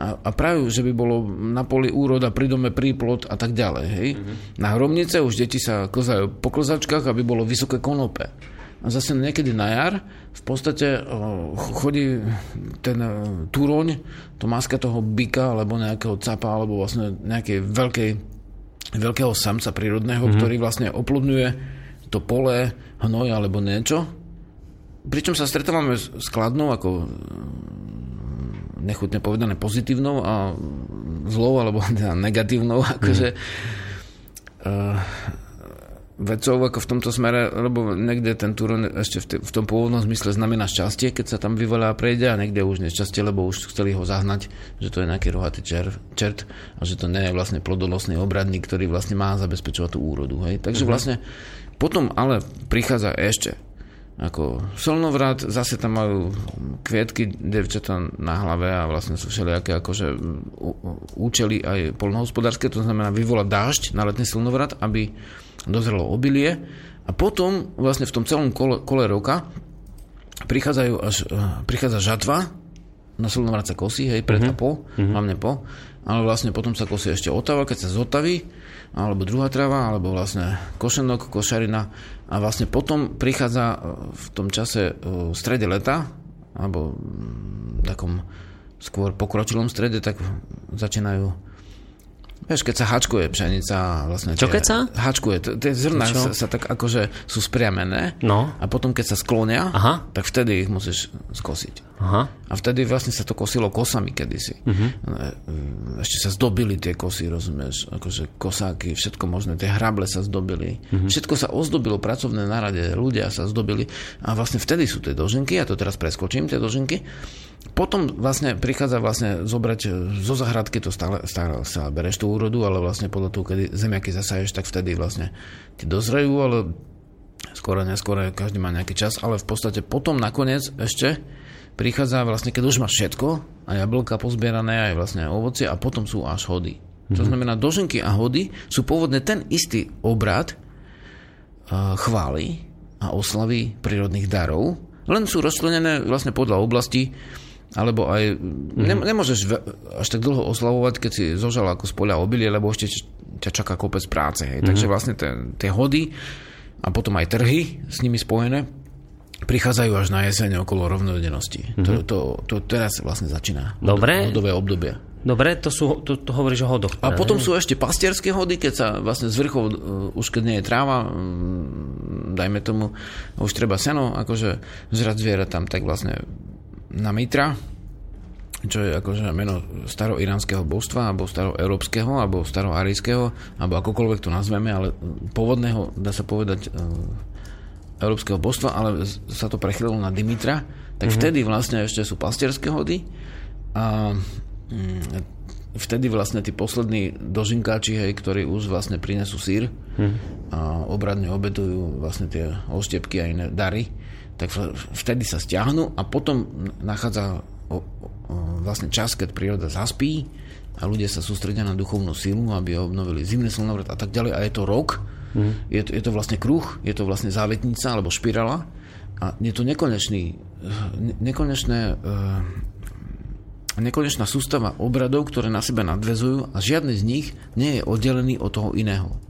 a, a prajú, že by bolo na poli úroda, pri dome príplod a tak ďalej. Hej? Uh-huh. Na hromnice už deti sa kozajú po klzačkách, aby bolo vysoké konope. A zase niekedy na jar v podstate chodí ten e, túroň, to maska toho byka alebo nejakého capa alebo vlastne nejakej veľkej, veľkého samca prírodného, mm-hmm. ktorý vlastne oplodňuje to pole, hnoj alebo niečo. Pričom sa stretávame s kladnou ako nechutne povedané pozitívnou a zlou alebo negatívnou akože mm. uh, vecou ako v tomto smere, lebo niekde ten Turon ešte v, t- v tom pôvodnom zmysle znamená šťastie, keď sa tam vyvolá a prejde a niekde už nešťastie, lebo už chceli ho zahnať, že to je nejaký rohatý čer, čert a že to nie je vlastne plodolosný obradník, ktorý vlastne má zabezpečovať tú úrodu. Hej? Takže mm-hmm. vlastne potom ale prichádza ešte ako solnovrat, zase tam majú kvietky devčatá na hlave a vlastne sú všelijaké akože účely aj polnohospodárske, to znamená vyvolať dážď na letný slnovrat, aby dozrelo obilie a potom vlastne v tom celom kole, kole roka prichádzajú až, eh, prichádza žatva, na silnom sa kosí, hej, pred uh-huh. a po, uh-huh. hlavne po, ale vlastne potom sa kosí ešte otava, keď sa zotaví, alebo druhá trava, alebo vlastne košenok, košarina a vlastne potom prichádza eh, v tom čase v strede leta, alebo v takom skôr pokročilom strede, tak začínajú Vieš, keď sa hačkuje pšenica, vlastne... Čo keď sa? Hačkuje. Tie zrna sa, sa tak akože sú spriamené no. a potom keď sa sklonia, Aha. tak vtedy ich musíš skosiť. Aha. A vtedy vlastne sa to kosilo kosami kedysi. Uh-huh. Ešte sa zdobili tie kosy, rozumieš? Akože kosáky, všetko možné. Tie hrable sa zdobili. Uh-huh. Všetko sa ozdobilo, pracovné nárade, ľudia sa zdobili. A vlastne vtedy sú tie dožinky, ja to teraz preskočím, tie dožinky. Potom vlastne prichádza vlastne zobrať e, zo zahradky, to stále, stále sa bereš tú úrodu, ale vlastne podľa toho, kedy zemiaky zasaješ, tak vtedy vlastne ti dozrejú, ale skoro neskoro každý má nejaký čas, ale v podstate potom nakoniec ešte prichádza vlastne, keď už máš všetko, a jablka pozbierané, aj vlastne ovocie, a potom sú až hody. Mm-hmm. To mhm. znamená, doženky a hody sú pôvodne ten istý obrad uh, chvály a oslavy prírodných darov, len sú rozčlenené vlastne podľa oblasti alebo aj mm-hmm. ne, nemôžeš až tak dlho oslavovať, keď si zožal ako z poľa obilie, lebo ešte ťa čaká kopec práce. Hej. Mm-hmm. Takže vlastne tie hody a potom aj trhy s nimi spojené prichádzajú až na jeseň okolo rovnodennosti. Mm-hmm. To, to, to teraz vlastne začína. Dobre. Hodové obdobie. Dobre, to, sú, to, to hovoríš o hodoch. A potom sú ešte pastierské hody, keď sa vlastne z vrchov, uh, už keď nie je tráva, dajme tomu, už treba seno, akože zrať zviera tam, tak vlastne na Mitra, čo je akože meno staroiránskeho božstva, alebo staroeurópskeho, alebo staroarijského, alebo akokoľvek to nazveme, ale pôvodného, dá sa povedať, e, európskeho božstva, ale sa to prechylilo na Dimitra, tak mm-hmm. vtedy vlastne ešte sú pastierské hody a mm, vtedy vlastne tí poslední dožinkáči, hej, ktorí už vlastne prinesú sír mm. a obradne obetujú vlastne tie oštepky a iné dary, tak vtedy sa stiahnu a potom nachádza o, o, vlastne čas, keď príroda zaspí a ľudia sa sústredia na duchovnú silu, aby obnovili zimný slnovrat a tak ďalej a je to rok, mm. je, to, je to vlastne kruh, je to vlastne závetnica alebo špirala a je to nekonečný ne, nekonečné uh, nekonečná sústava obradov, ktoré na seba nadvezujú a žiadny z nich nie je oddelený od toho iného.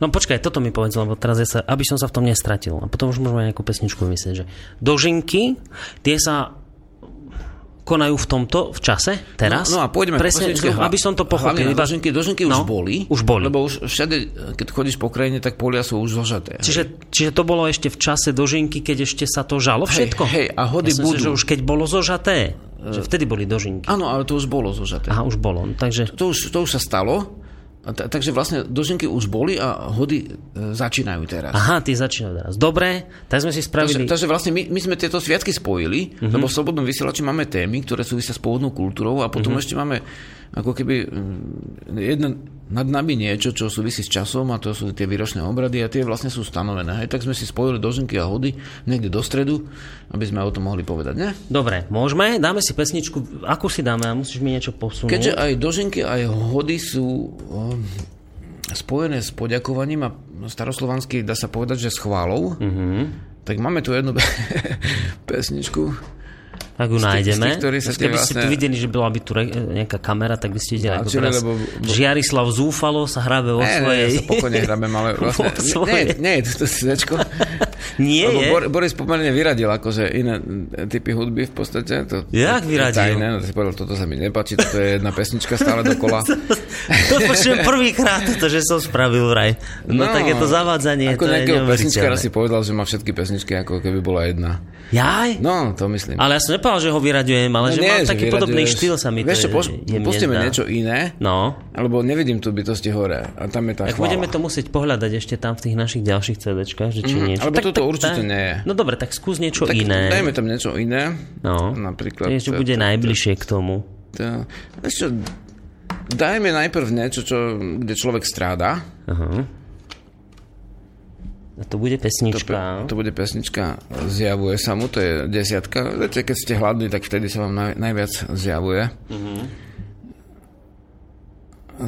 No počkaj, toto mi povedz, lebo teraz ja sa, aby som sa v tom nestratil. A potom už môžeme nejakú pesničku vymyslieť, že dožinky, tie sa konajú v tomto, v čase, teraz? No, no a pôjdeme Presne, po aby som to pochopil. Iba... Dožinky, dožinky no, už boli. Už boli. Lebo už všade, keď chodíš po krajine, tak polia sú už zožaté. Čiže, čiže to bolo ešte v čase dožinky, keď ešte sa to žalo všetko? Hej, hej a hody ja budú. Si, že už keď bolo zožaté. Že vtedy boli dožinky. Áno, ale to už bolo zožaté. Aha, už bolo. Takže... To, to, už, to už sa stalo t- takže vlastne doženky už boli a hody e, začínajú teraz. Aha, tie začínajú teraz. Dobre, tak sme si spravili... Takže, takže vlastne my, my sme tieto sviatky spojili, uh-huh. lebo v Slobodnom vysielači máme témy, ktoré súvisia s pôvodnou kultúrou a potom uh-huh. ešte máme ako keby mm, jedna nad nami niečo, čo súvisí s časom a to sú tie výročné obrady a tie vlastne sú stanovené. Hej, tak sme si spojili dožinky a hody niekde do stredu, aby sme o tom mohli povedať, ne? Dobre, môžeme, dáme si pesničku, akú si dáme a musíš mi niečo posunúť. Keďže aj dožinky, aj hody sú o, spojené s poďakovaním a staroslovansky dá sa povedať, že s chválou, mm-hmm. tak máme tu jednu pesničku, ak ju nájdeme. Tých, ktorí sa Keby vlastne... ste tu videli, že bola by tu re, nejaká kamera, tak by ste videli, ako teraz lebo... Žiarislav zúfalo sa hrabe vo ne, svojej... Ne, sa pokojne hrabem, ale vlastne... nie, nie, je to sečko. nie lebo je? Bor, Boris pomerne vyradil akože iné typy hudby v podstate. To, Jak vyradil? Tajné, no si povedal, toto sa mi nepáči, toto je jedna pesnička stále dokola. to počujem prvýkrát, to, že som spravil vraj. No, no tak je to zavádzanie, ako to je pesničkára si povedal, že má všetky pesničky, ako keby bola jedna. Jaj? No, to myslím. Ale ja som nepovedal, že ho vyraďujem, ale no, že nie, mám taký vyraďuješ. podobný štýl sa mi Vieš čo, poš- pustíme niečo iné, no. alebo nevidím tu bytosti hore a tam je tá Tak budeme to musieť pohľadať ešte tam v tých našich ďalších CDčkách, že či mm, niečo. Alebo tak, toto tak, určite tak, nie je. No dobre, tak skús niečo tak iné. Dajme tam niečo iné. No. Napríklad. Niečo bude najbližšie k tomu. To, čo, dajme najprv niečo, čo, kde človek stráda. Uh-huh. A to bude pesnička. To, to bude pesnička Zjavuje sa mu, to je desiatka. Viete, keď ste hladní, tak vtedy sa vám naj, najviac zjavuje. Uh-huh.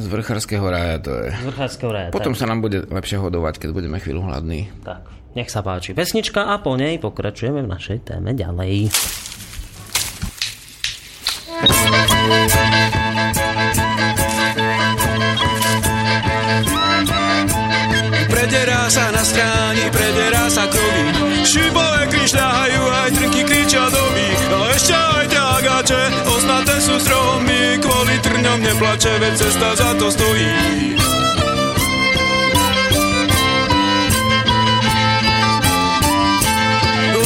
Z vrchárskeho rája to je. Z vrchárskeho rája. Potom tak. sa nám bude lepšie hodovať, keď budeme chvíľu hladní. Tak, nech sa páči. Pesnička a po nej pokračujeme v našej téme ďalej. Prederá sa na stráni, prederá sa krovy Šibové krišľahajú, aj trnky kričia domy A ešte aj ťagače, neplače, veď cesta za to stojí.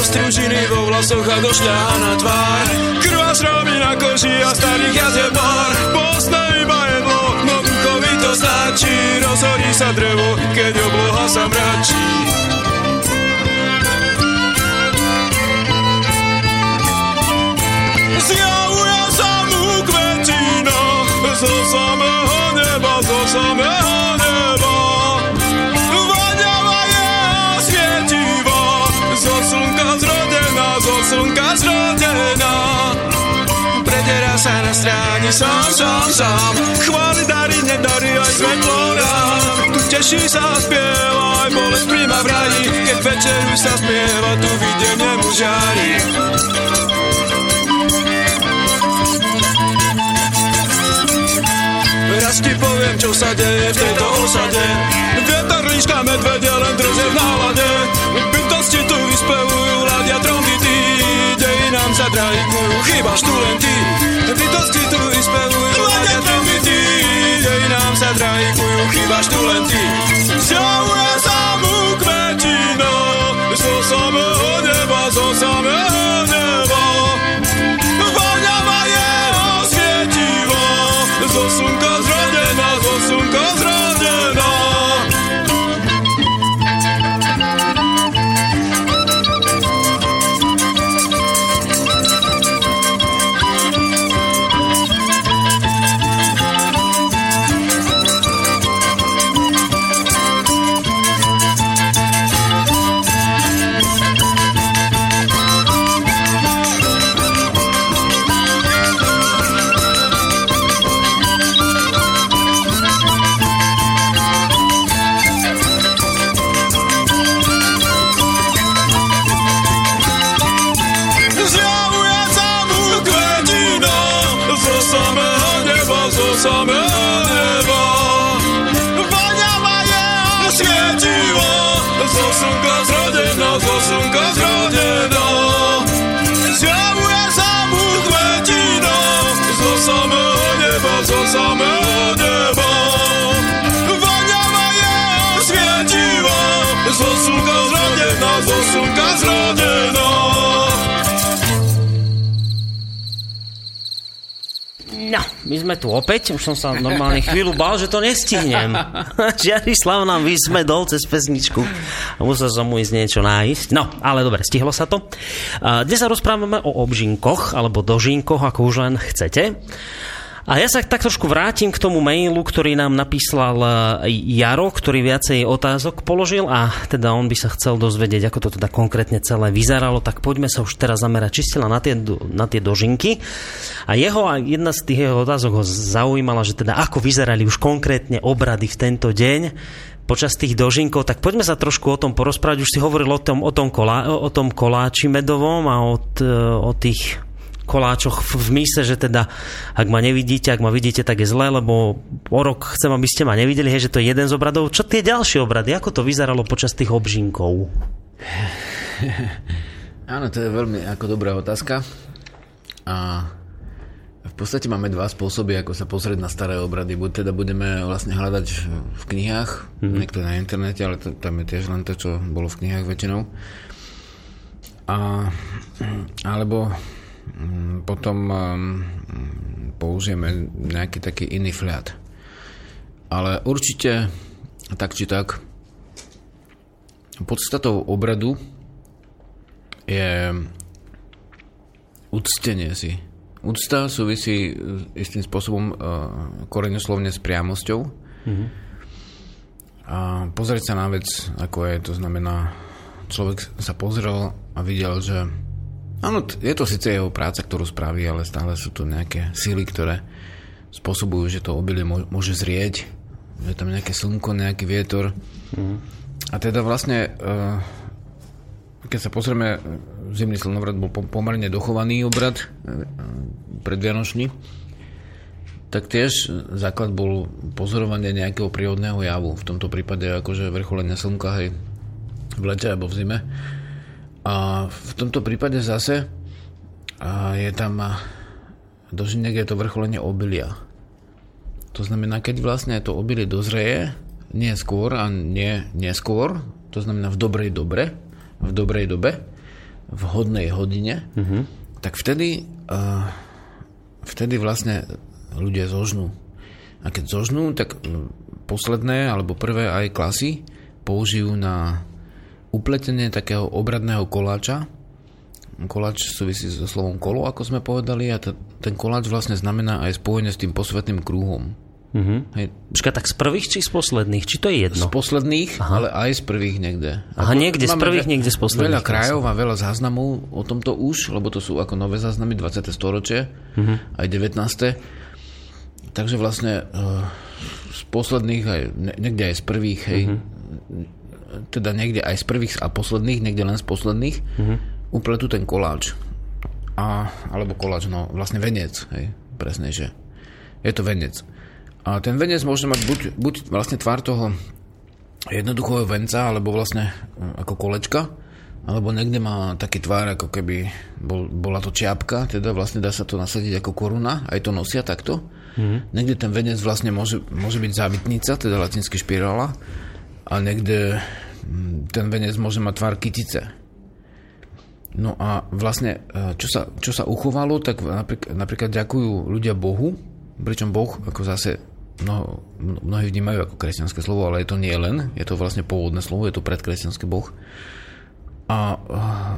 Stružiny vo vlasoch a došľahaná tvár. Krvá šromy na koži a starých jazdie bar Posne iba jedlo, no duchovi to stačí. Rozhorí sa drevo, keď obloha sa mračí. Zjavuje sa samého neba, zo samého neba. Voňava jeho svietivo Zo slnka zrodená, zo slnka zrodená. Prederá sa na stráni sám, sám, sám. Chváli dary, nedary, aj svetlo rád Tu teší sa, spieva, aj bolesť príjma v Keď večer už sa spieva, tu videnie mu žiari Raz ti poviem, čo sa deje v tejto osade. Vietor, líška, medvede len drže v nálade Bytosti tu vyspevujú, ladia trombity Dejinám sa drahikujú, chýbaš tu len ty. Bytosti tu vyspevujú, ladia trombity Dejinám sa drahikujú, chýbaš tu len ty. Zjavuje sa mu kvetina Zo samého neba, zo samého Zo slnka zrodená, zo slnka zrodená No, my sme tu opäť, už som sa normálne chvíľu bál, že to nestihnem. Žiarislav nám vysmedol cez pesničku musel som mu ísť niečo nájsť. No, ale dobre, stihlo sa to. Dnes sa rozprávame o obžinkoch, alebo dožinkoch, ako už len chcete. A ja sa tak trošku vrátim k tomu mailu, ktorý nám napísal e, Jaro, ktorý viacej otázok položil a teda on by sa chcel dozvedieť, ako to teda konkrétne celé vyzeralo, tak poďme sa už teraz zamerať čistila na tie, na tie dožinky. A jeho, jedna z tých jeho otázok ho zaujímala, že teda ako vyzerali už konkrétne obrady v tento deň počas tých dožinkov, tak poďme sa trošku o tom porozprávať. Už si hovoril o tom, o tom, kolá, o tom koláči medovom a o, t, o tých koláčoch v mise, že teda ak ma nevidíte, ak ma vidíte, tak je zlé, lebo o rok chcem, aby ste ma nevideli, hej, že to je jeden z obradov. Čo tie ďalšie obrady? Ako to vyzeralo počas tých obžinkov? Áno, to je veľmi ako dobrá otázka. A v podstate máme dva spôsoby, ako sa pozrieť na staré obrady. Buď teda budeme vlastne hľadať v knihách, mm-hmm. niekto na internete, ale to, tam je tiež len to, čo bolo v knihách väčšinou. A, alebo potom um, použijeme nejaký taký iný fľad. Ale určite tak či tak podstatou obradu je uctenie si. Úcta súvisí istým spôsobom uh, koreňoslovne s priamosťou. Mm-hmm. A pozrieť sa na vec, ako je, to znamená, človek sa pozrel a videl, že Áno, je to síce jeho práca, ktorú spraví, ale stále sú tu nejaké síly, ktoré spôsobujú, že to obilie môže zrieť, že tam nejaké slnko, nejaký vietor. Mm. A teda vlastne, eh, keď sa pozrieme, zimný slnovrat bol pomerne dochovaný obrad eh, predvianočný, tak tiež základ bol pozorovanie nejakého prírodného javu. V tomto prípade akože vrcholenie slnka hej, v lete alebo v zime. A v tomto prípade zase je tam dožinek je to vrcholenie obilia. To znamená, keď vlastne to obilie dozreje, nie skôr a nie neskôr, to znamená v dobrej dobre, v dobrej dobe, v hodnej hodine, mm-hmm. tak vtedy, uh, vtedy vlastne ľudia zožnú. A keď zožnú, tak posledné alebo prvé aj klasy použijú na upletenie takého obradného koláča. Koláč súvisí so slovom kolo, ako sme povedali, a t- ten koláč vlastne znamená aj spojenie s tým posvetným krúhom. Uh-huh. Hej. Počka, tak z prvých či z posledných? Či to je jedno? Z posledných, Aha. ale aj z prvých niekde. Aha, ako, niekde z prvých, ve- niekde z posledných. Veľa krajov a veľa záznamov o tomto už, lebo to sú ako nové záznamy 20. storočie, uh-huh. aj 19. Takže vlastne uh, z posledných, aj, niekde aj z prvých, hej, uh-huh teda niekde aj z prvých a posledných, niekde len z posledných, mm-hmm. upletú ten koláč. A, alebo koláč, no vlastne venec, hej, presne, že je to venec. A ten venec môže mať buď, buď vlastne tvár toho jednoduchého venca, alebo vlastne e, ako kolečka, alebo niekde má taký tvár, ako keby bol, bola to čiapka, teda vlastne dá sa to nasadiť ako koruna, aj to nosia takto. Mm-hmm. Niekde ten venec vlastne môže, môže byť závitnica, teda latinsky špirála, a niekde mm, ten venec môže mať tvar kytice. No a vlastne, e, čo sa, čo sa uchovalo, tak napríklad, napríklad ďakujú ľudia Bohu, pričom Boh ako zase mnoho, mnohí vnímajú ako kresťanské slovo, ale je to nie len, je to vlastne pôvodné slovo, je to predkresťanský Boh. A uh,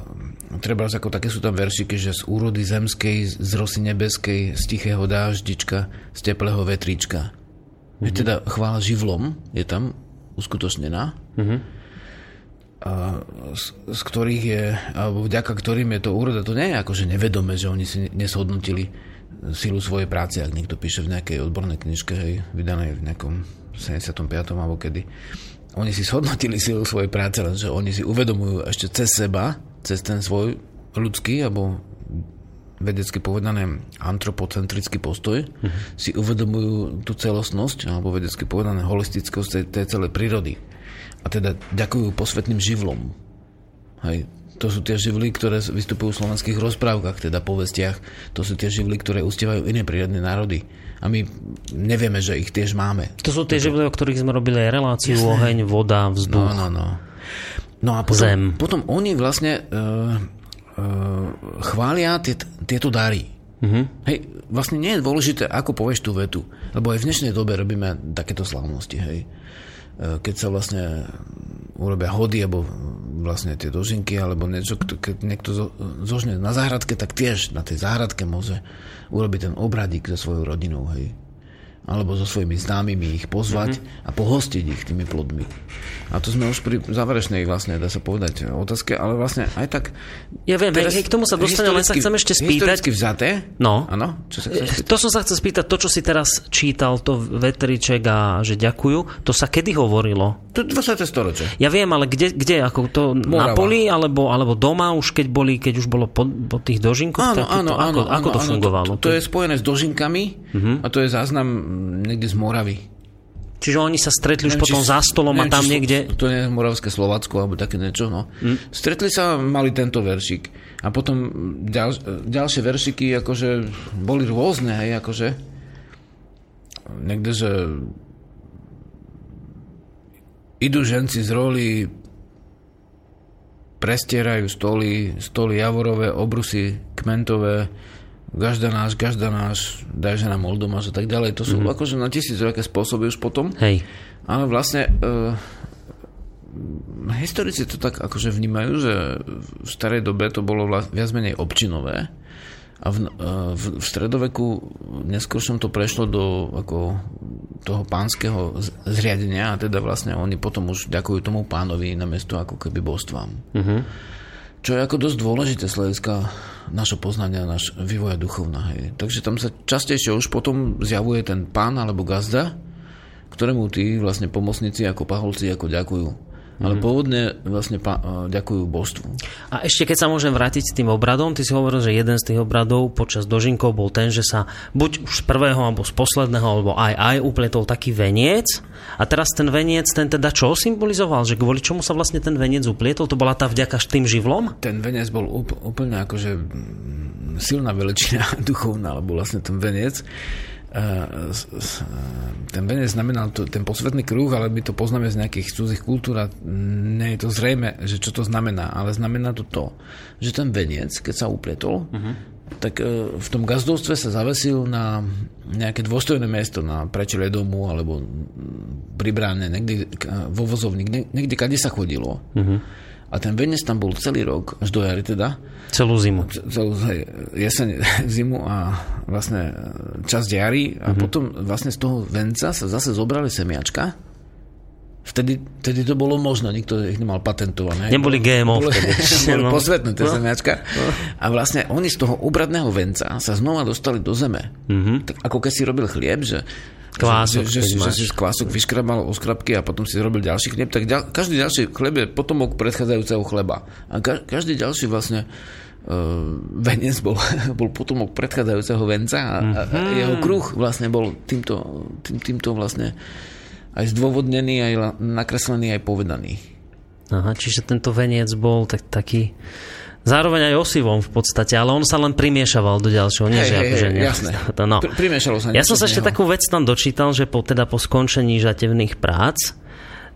treba ako také sú tam veršiky, že z úrody zemskej, z rosy nebeskej, z tichého dáždička, z teplého vetrička. Mm-hmm. Je teda chvála živlom, je tam uskutočnená, mm-hmm. a z, z ktorých je, alebo vďaka ktorým je to úroda, to nie je ako, že nevedome, že oni si neshodnotili silu svojej práce, ak niekto píše v nejakej odbornej knižke, hej, vydanej v nejakom 75. alebo kedy. Oni si shodnotili silu svojej práce, lenže oni si uvedomujú ešte cez seba, cez ten svoj ľudský alebo vedecky povedané antropocentrický postoj, uh-huh. si uvedomujú tú celostnosť, alebo vedecky povedané holistickosť tej, celej prírody. A teda ďakujú posvetným živlom. Hej. To sú tie živly, ktoré vystupujú v slovenských rozprávkach, teda povestiach. To sú tie živly, ktoré ustievajú iné prírodné národy. A my nevieme, že ich tiež máme. To sú tie živly, o ktorých sme robili aj reláciu, Jasné. oheň, voda, vzduch. No, no, no. No a potom, Zem. potom oni vlastne uh, chvália tie, tieto dary. Mm-hmm. Hej, vlastne nie je dôležité, ako povieš tú vetu, lebo aj v dnešnej dobe robíme takéto slávnosti, hej. Uh, keď sa vlastne urobia hody alebo vlastne tie dožinky alebo niečo, keď niekto zo- zožne na záhradke, tak tiež na tej záhradke môže urobiť ten obradík so svojou rodinou, hej. Alebo so svojimi známymi ich pozvať mm-hmm. a pohostiť ich tými plodmi. A to sme už pri záverečnej vlastne, dá sa povedať, otázke, ale vlastne aj tak... Ja viem, hej, hej, k tomu sa dostanem, len sa chcem ešte spýtať. Historicky vzaté? No. Áno? Čo sa spýtať? To som sa chcel spýtať, to, čo si teraz čítal, to vetriček a že ďakujú, to sa kedy hovorilo? To 20. storočie. Ja viem, ale kde, kde ako to na Morava. poli, alebo, alebo doma už keď boli, keď už bolo po, po tých dožinkoch? Áno, takýto- áno, ako, áno. ako to áno, fungovalo? To, to je spojené s dožinkami uh-huh. a to je záznam niekde z Moravy. Čiže oni sa stretli už Neviem, potom či- za stolom a neviem, tam či niekde... To je Moravské Slovacko alebo také niečo, no. Mm. Stretli sa, mali tento veršik. A potom ďal, ďalšie veršiky akože boli rôzne, hej, akože niekde, že idú ženci z roli prestierajú stoly, stoly javorové, obrusy kmentové, gažda náš, gažda náš, daj žena moldomáš a tak ďalej. To sú mm-hmm. akože na tisíc aké spôsoby už potom. Hej. Ale vlastne e, historici to tak akože vnímajú, že v starej dobe to bolo vla, viac menej občinové a v, e, v, v stredoveku neskôršom to prešlo do ako, toho pánskeho zriadenia a teda vlastne oni potom už ďakujú tomu pánovi namiesto ako keby božstvám. Mhm. Čo je ako dosť dôležité z hľadiska našho poznania, náš vývoja duchovná. Hej. Takže tam sa častejšie už potom zjavuje ten pán alebo gazda, ktorému tí vlastne pomocníci ako paholci ako ďakujú. Ale pôvodne vlastne pa, e, ďakujú božstvu. A ešte keď sa môžem vrátiť s tým obradom, ty si hovoril, že jeden z tých obradov počas dožinkov bol ten, že sa buď už z prvého alebo z posledného, alebo aj aj upletol taký veniec. A teraz ten veniec, ten teda čo symbolizoval? Že kvôli čomu sa vlastne ten veniec uplietol? To bola tá vďaka tým živlom? Ten venec bol úpl- úplne akože mm, silná veličina duchovná, alebo vlastne ten venec. E, s- ten venec znamenal to, ten posvetný kruh, ale my to poznáme z nejakých cudzích kultúr a nie je to zrejme, že čo to znamená, ale znamená to to, že ten venec, keď sa upletol, uh-huh. tak e, v tom gazdovstve sa zavesil na nejaké dôstojné miesto, na prečele domu alebo mm, pri bráne, niekde k- vo vozovník, nie- niekde, kade sa chodilo. Uh-huh. A ten venec tam bol celý rok, až do jary teda, Celú zimu. celú hej, jeseň, zimu a vlastne časť jary a mm-hmm. potom vlastne z toho venca sa zase zobrali semiačka. Vtedy, vtedy to bolo možno, nikto ich nemal patentované. Neboli GMO Boli, vtedy. boli No. posvetné tie No. semiačka. A vlastne oni z toho obradného venca sa znova dostali do zeme. Mm-hmm. Tak ako keď si robil chlieb, že Kvások, že, že, že, si z kvások vyškrabal oskrabky a potom si robil ďalší chlieb, tak ďal, každý ďalší chleb je potomok predchádzajúceho chleba. A ka, každý ďalší vlastne uh, venec bol, bol potomok predchádzajúceho venca a, a, a Mhm. jeho kruh vlastne bol týmto, tým, týmto vlastne aj zdôvodnený, aj nakreslený, aj povedaný. Aha, čiže tento veniec bol tak, taký zároveň aj osivom v podstate, ale on sa len primiešaval do ďalšieho. Nie, Hej, že hej, akože hej, jasné. No. Primiešalo sa Ja som sa ešte takú vec tam dočítal, že po, teda po skončení žatevných prác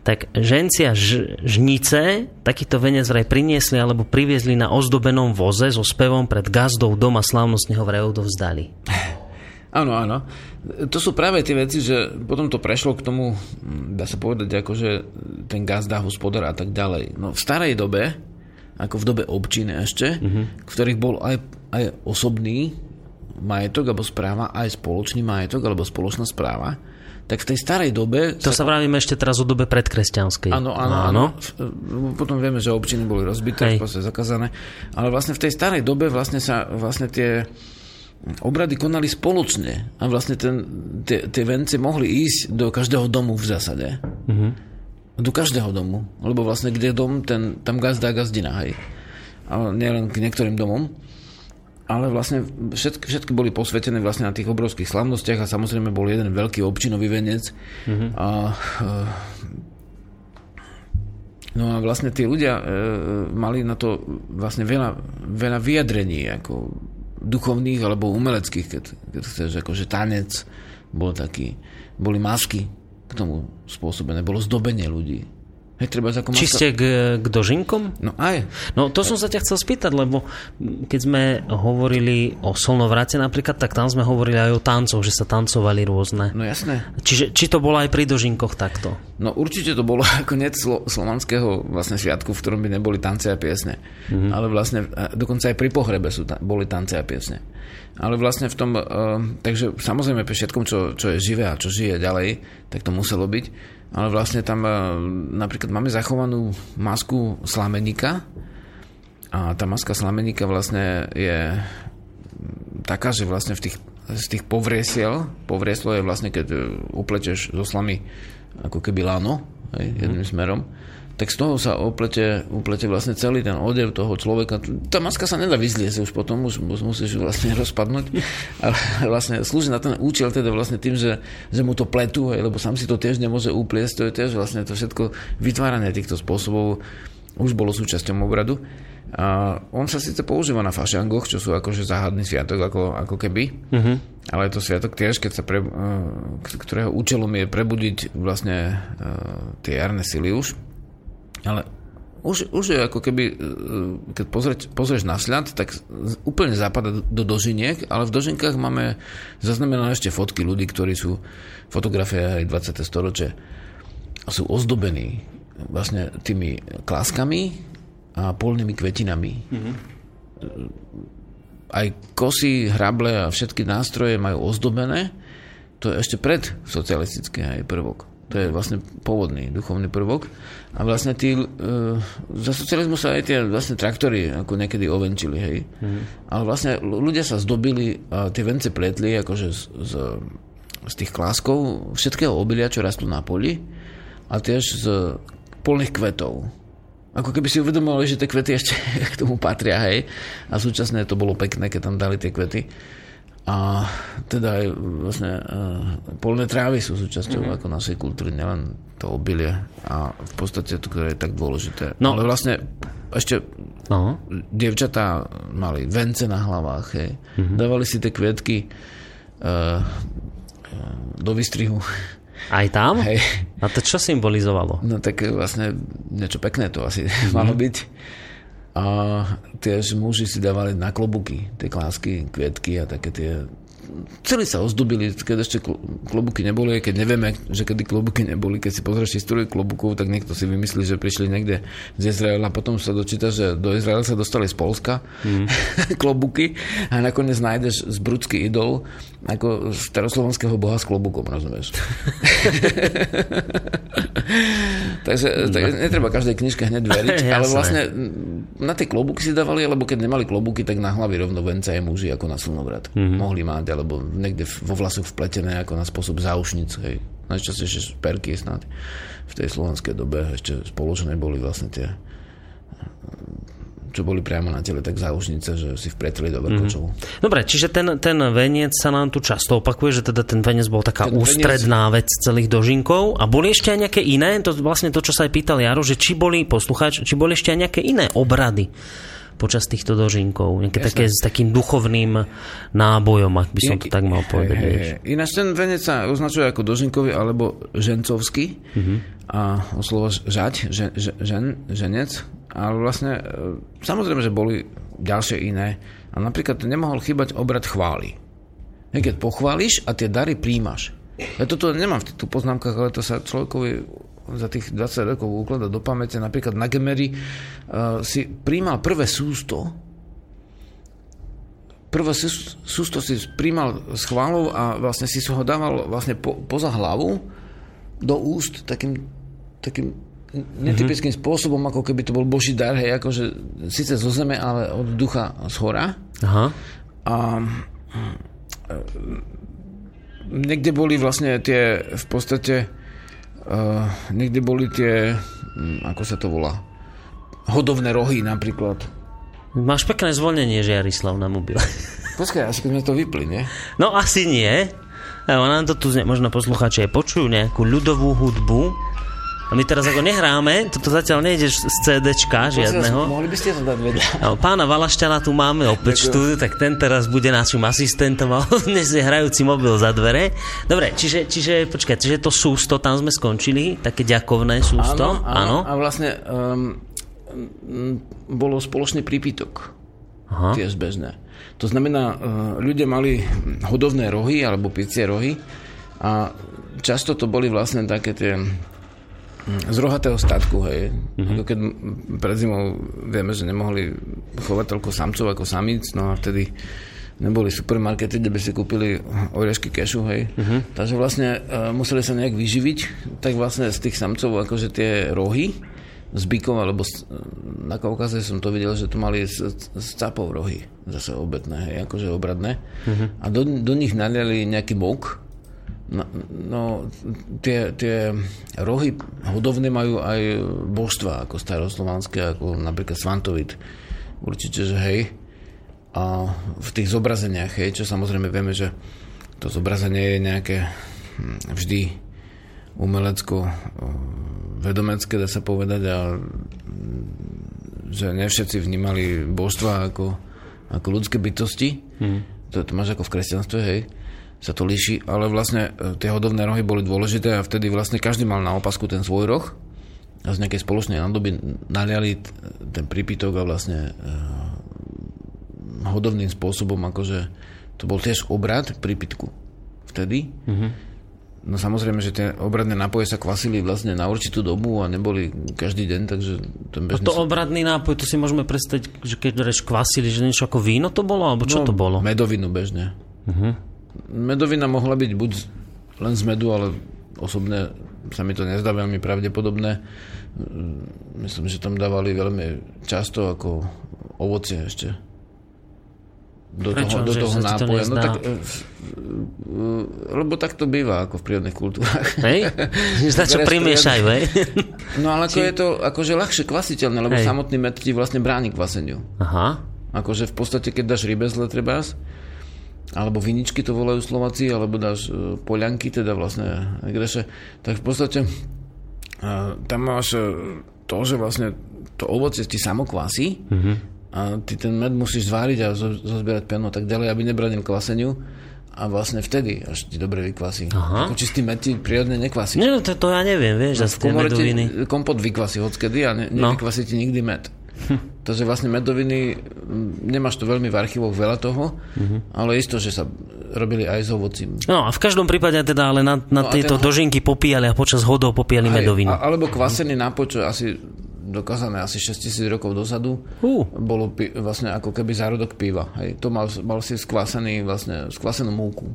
tak žencia ž, žnice takýto venec vraj priniesli alebo priviezli na ozdobenom voze so spevom pred gazdou doma slávnostne ho vraj odovzdali. Áno, áno. To sú práve tie veci, že potom to prešlo k tomu, hm, dá sa povedať, akože ten gazda, hospodár a tak ďalej. No v starej dobe, ako v dobe občiny ešte, mm-hmm. v ktorých bol aj, aj osobný majetok alebo správa, aj spoločný majetok alebo spoločná správa, tak v tej starej dobe... To sa vravíme ešte teraz o dobe predkresťanskej. Áno, áno, áno. Potom vieme, že občiny boli rozbité, Hej. v podstate zakázané. Ale vlastne v tej starej dobe vlastne sa vlastne tie obrady konali spoločne. A vlastne ten, tie, tie vence mohli ísť do každého domu v zásade. Mm-hmm. Do každého domu. Lebo vlastne kde je dom, ten, tam gazda a gazdina. Hej. Ale nielen k niektorým domom. Ale vlastne všetky, všetky boli posvetené vlastne na tých obrovských slavnostiach a samozrejme bol jeden veľký občinový venec. Mm-hmm. A No a vlastne tí ľudia e, mali na to vlastne veľa, veľa vyjadrení, ako duchovných alebo umeleckých, keď, keď chceš, akože tanec bol taký, boli masky k tomu spôsobené, bolo zdobenie ľudí. Hej, treba ako Či ste k, k dožinkom? No aj. No to som sa ťa chcel spýtať, lebo keď sme hovorili o solnovrate napríklad, tak tam sme hovorili aj o tancoch, že sa tancovali rôzne. No jasné. Čiže či to bolo aj pri dožinkoch takto? No určite to bolo ako net slo, slovanského vlastne sviatku, v ktorom by neboli tance a piesne. Mm-hmm. Ale vlastne, dokonca aj pri pohrebe sú ta, boli tance a piesne. Ale vlastne v tom, uh, takže samozrejme pri všetkom, čo, čo je živé a čo žije ďalej, tak to muselo byť. Ale vlastne tam uh, napríklad máme zachovanú masku slamenika a tá maska slamenika vlastne je taká, že vlastne v tých, z tých povriesiel, povrieslo je vlastne, keď uplečeš zo slamy ako keby lano, hej, jedným mm. smerom, tak z toho sa oplete, uplete vlastne celý ten odev toho človeka. Tá maska sa nedá vyzliesť už potom, už, musíš vlastne rozpadnúť. Ale vlastne slúži na ten účel teda vlastne tým, že, že mu to pletú, hej, lebo sám si to tiež nemôže upliesť. To je tiež vlastne to všetko vytváranie týchto spôsobov už bolo súčasťou obradu. A on sa síce používa na fašangoch, čo sú akože záhadný sviatok, ako, ako keby, uh-huh. ale je to sviatok tiež, keď sa pre, uh, ktorého účelom je prebudiť vlastne uh, tie jarné sily už. Ale už, už je ako keby, uh, keď pozrieť, pozrieš na sľad, tak úplne zapada do dožiniek, ale v dožinkách máme zaznamenané ešte fotky ľudí, ktorí sú fotografie aj 20. storočie sú ozdobení vlastne tými kláskami a polnými kvetinami. Mm-hmm. Aj kosy, hrable a všetky nástroje majú ozdobené. To je ešte pred socialistický aj prvok. To je vlastne pôvodný duchovný prvok. A vlastne tí, e, za socializmu sa aj tie vlastne traktory ako niekedy ovenčili, hej. Mm. Ale vlastne ľudia sa zdobili a tie vence pletli akože z, z, z tých kláskov všetkého obilia, čo rastú na poli a tiež z polných kvetov ako keby si uvedomovali, že tie kvety ešte k tomu patria, hej. A súčasne to bolo pekné, keď tam dali tie kvety. A teda aj vlastne uh, polné trávy sú súčasťou mm-hmm. ako našej kultúry, nielen to obilie. A v podstate to je tak dôležité. No. Ale vlastne ešte no. dievčatá mali vence na hlavách, hej. Mm-hmm. Dávali si tie kvietky uh, do vystrihu aj tam? Hej. A to čo symbolizovalo? No tak vlastne niečo pekné to asi mm-hmm. malo byť. A tiež muži si dávali na klobuky tie klásky, kvietky a také tie celý sa ozdobili, keď ešte klobuky neboli, keď nevieme, že kedy klobuky neboli, keď si pozrieš históriu klobukov, tak niekto si vymyslí, že prišli niekde z Izraela, potom sa dočíta, že do Izraela sa dostali z Polska mm. klobuky a nakoniec nájdeš z brudský idol ako staroslovenského boha s klobukom, rozumieš? Takže tak netreba každej knižke hneď veriť, ale vlastne na tie klobuky si dávali, alebo keď nemali klobuky, tak na hlavy rovno venca je muži ako na slnovrat. Mm-hmm. Mohli mať, alebo niekde vo vlasoch vpletené ako na spôsob záušnic, hej. Najčastejšie perky snad v tej slovenskej dobe ešte spoločné boli vlastne tie čo boli priamo na tele, tak záušnice, že si vpretili do vrkočov. Mm-hmm. Dobre, čiže ten, ten veniec sa nám tu často opakuje, že teda ten veniec bol taká ten ústredná veniec... vec celých dožinkov. A boli ešte aj nejaké iné, to vlastne to, čo sa aj pýtal Jaro, že či boli, poslucháč, či boli ešte aj nejaké iné obrady počas týchto dožinkov. Nejaké také s takým duchovným nábojom, ak by som to tak mal povedať. He, he, he. Ináč ten venec sa označuje ako dožinkový alebo žencovský. Mm-hmm. A o slovo žať, žen, žen, ženec. Ale vlastne, e, samozrejme, že boli ďalšie iné. A napríklad nemohol chýbať obrad chvály. Keď pochváliš a tie dary príjmaš. Ja toto nemám v týchto poznámkach, ale to sa človekovi za tých 20 rokov ukladať do pamäte. Napríklad na Gemery uh, si príjmal prvé sústo, prvé sústo si príjmal s chválou a vlastne si ho dával vlastne po, poza hlavu do úst takým, takým netypickým mm-hmm. spôsobom, ako keby to bol Boží dar, hej, akože síce zo zeme, ale od ducha z hora. Aha. A e, niekde boli vlastne tie v podstate Uh, niekde boli tie, hm, ako sa to volá, hodovné rohy napríklad. Máš pekné zvolnenie, Jarislav, na mobile. Počkaj, asi keď sme to vypli, nie? No asi nie. Evo, nám to tu možno posluchači aj počujú nejakú ľudovú hudbu a my teraz ako nehráme, toto zatiaľ nejdeš z CDčka žiadneho. Mohli by ste to dať vedieť. No, pána Valašťana tu máme opäť štúdiu, tak ten teraz bude našim asistentom a dnes je hrajúci mobil za dvere. Dobre, čiže, čiže počkaj, čiže to sústo, tam sme skončili, také ďakovné sústo. Áno, áno, áno. a vlastne um, bolo spoločný prípitok. Aha. Tiež bežné. To znamená, uh, ľudia mali hodovné rohy alebo picie rohy a často to boli vlastne také tie z rohatého statku, hej. Mm-hmm. Ako keď pred zimou vieme, že nemohli chovať toľko samcov ako samíc, no a vtedy neboli supermarkety, kde by si kúpili oriešky kešu, hej. Mm-hmm. Takže vlastne uh, museli sa nejak vyživiť, tak vlastne z tých samcov akože tie rohy z bykov, alebo z, na Kaukaze som to videl, že to mali z, z capov rohy, zase obetné, hej, akože obradné. Mm-hmm. A do, do nich naliali nejaký mok, No, no tie, tie rohy hodovné majú aj božstva, ako staroslovanské, ako napríklad Svantovit. Určite, že hej. A v tých zobrazeniach, hej, čo samozrejme vieme, že to zobrazenie je nejaké hm, vždy umelecko vedomecké, dá sa povedať, a hm, že ne všetci vnímali božstva ako, ako ľudské bytosti. Hmm. To, to máš ako v kresťanstve, hej sa to líši, ale vlastne e, tie hodovné rohy boli dôležité a vtedy vlastne každý mal na opasku ten svoj roh a z nejakej spoločnej nádoby naliali ten prípitok a vlastne uh, hodovným spôsobom, akože to bol tiež obrad prípitku vtedy. Mm-hmm. No samozrejme, že tie obradné nápoje sa kvasili vlastne na určitú dobu a neboli každý deň, takže ten bežný... To obradný nápoj, to si môžeme predstaviť, že keď reč kvasili, že niečo ako víno to bolo, alebo čo no, to bolo? medovinu bežne. Uh-huh. Medovina mohla byť buď len z medu, ale osobne sa mi to nezdá veľmi pravdepodobné. Myslím, že tam dávali veľmi často ako ovocie ešte. Do Prečo? toho, do toho nápoja. To no tak, e, lebo tak to býva ako v prírodných kultúrach. Hej? Za čo primiešajú, hej? No ale ako Či... je to akože ľahšie kvasiteľné, lebo hej. samotný med ti vlastne bráni kvaseniu. Aha. Akože v podstate, keď dáš rybezle trebás, alebo viničky to volajú Slováci, alebo dáš e, poľanky, teda vlastne greše, tak v podstate e, tam máš e, to, že vlastne to ovocie ti samo kvasí mm-hmm. a ty ten med musíš zváriť a zozbierať piano tak ďalej, aby nebranil kvaseniu a vlastne vtedy až ti dobre vykvasí. Aha. Ako čistý med ti prírodne nekvasí. Nie, no to, to ja neviem, vieš, no, tie medoviny. kompot vykvasí hockedy a ne, no. ti nikdy med. Takže vlastne medoviny, nemáš to veľmi v archívoch veľa toho, uh-huh. ale isto, že sa robili aj s ovocím. No a v každom prípade teda ale na, na no tieto ten... dožinky popíjali a počas hodov popíjali aj, medoviny. A, alebo kvasený nápoj, čo asi dokázané asi 6000 rokov dozadu, uh. bolo pi- vlastne ako keby zárodok piva. Hej. To mal, mal si skvasený, vlastne skvasenú múku.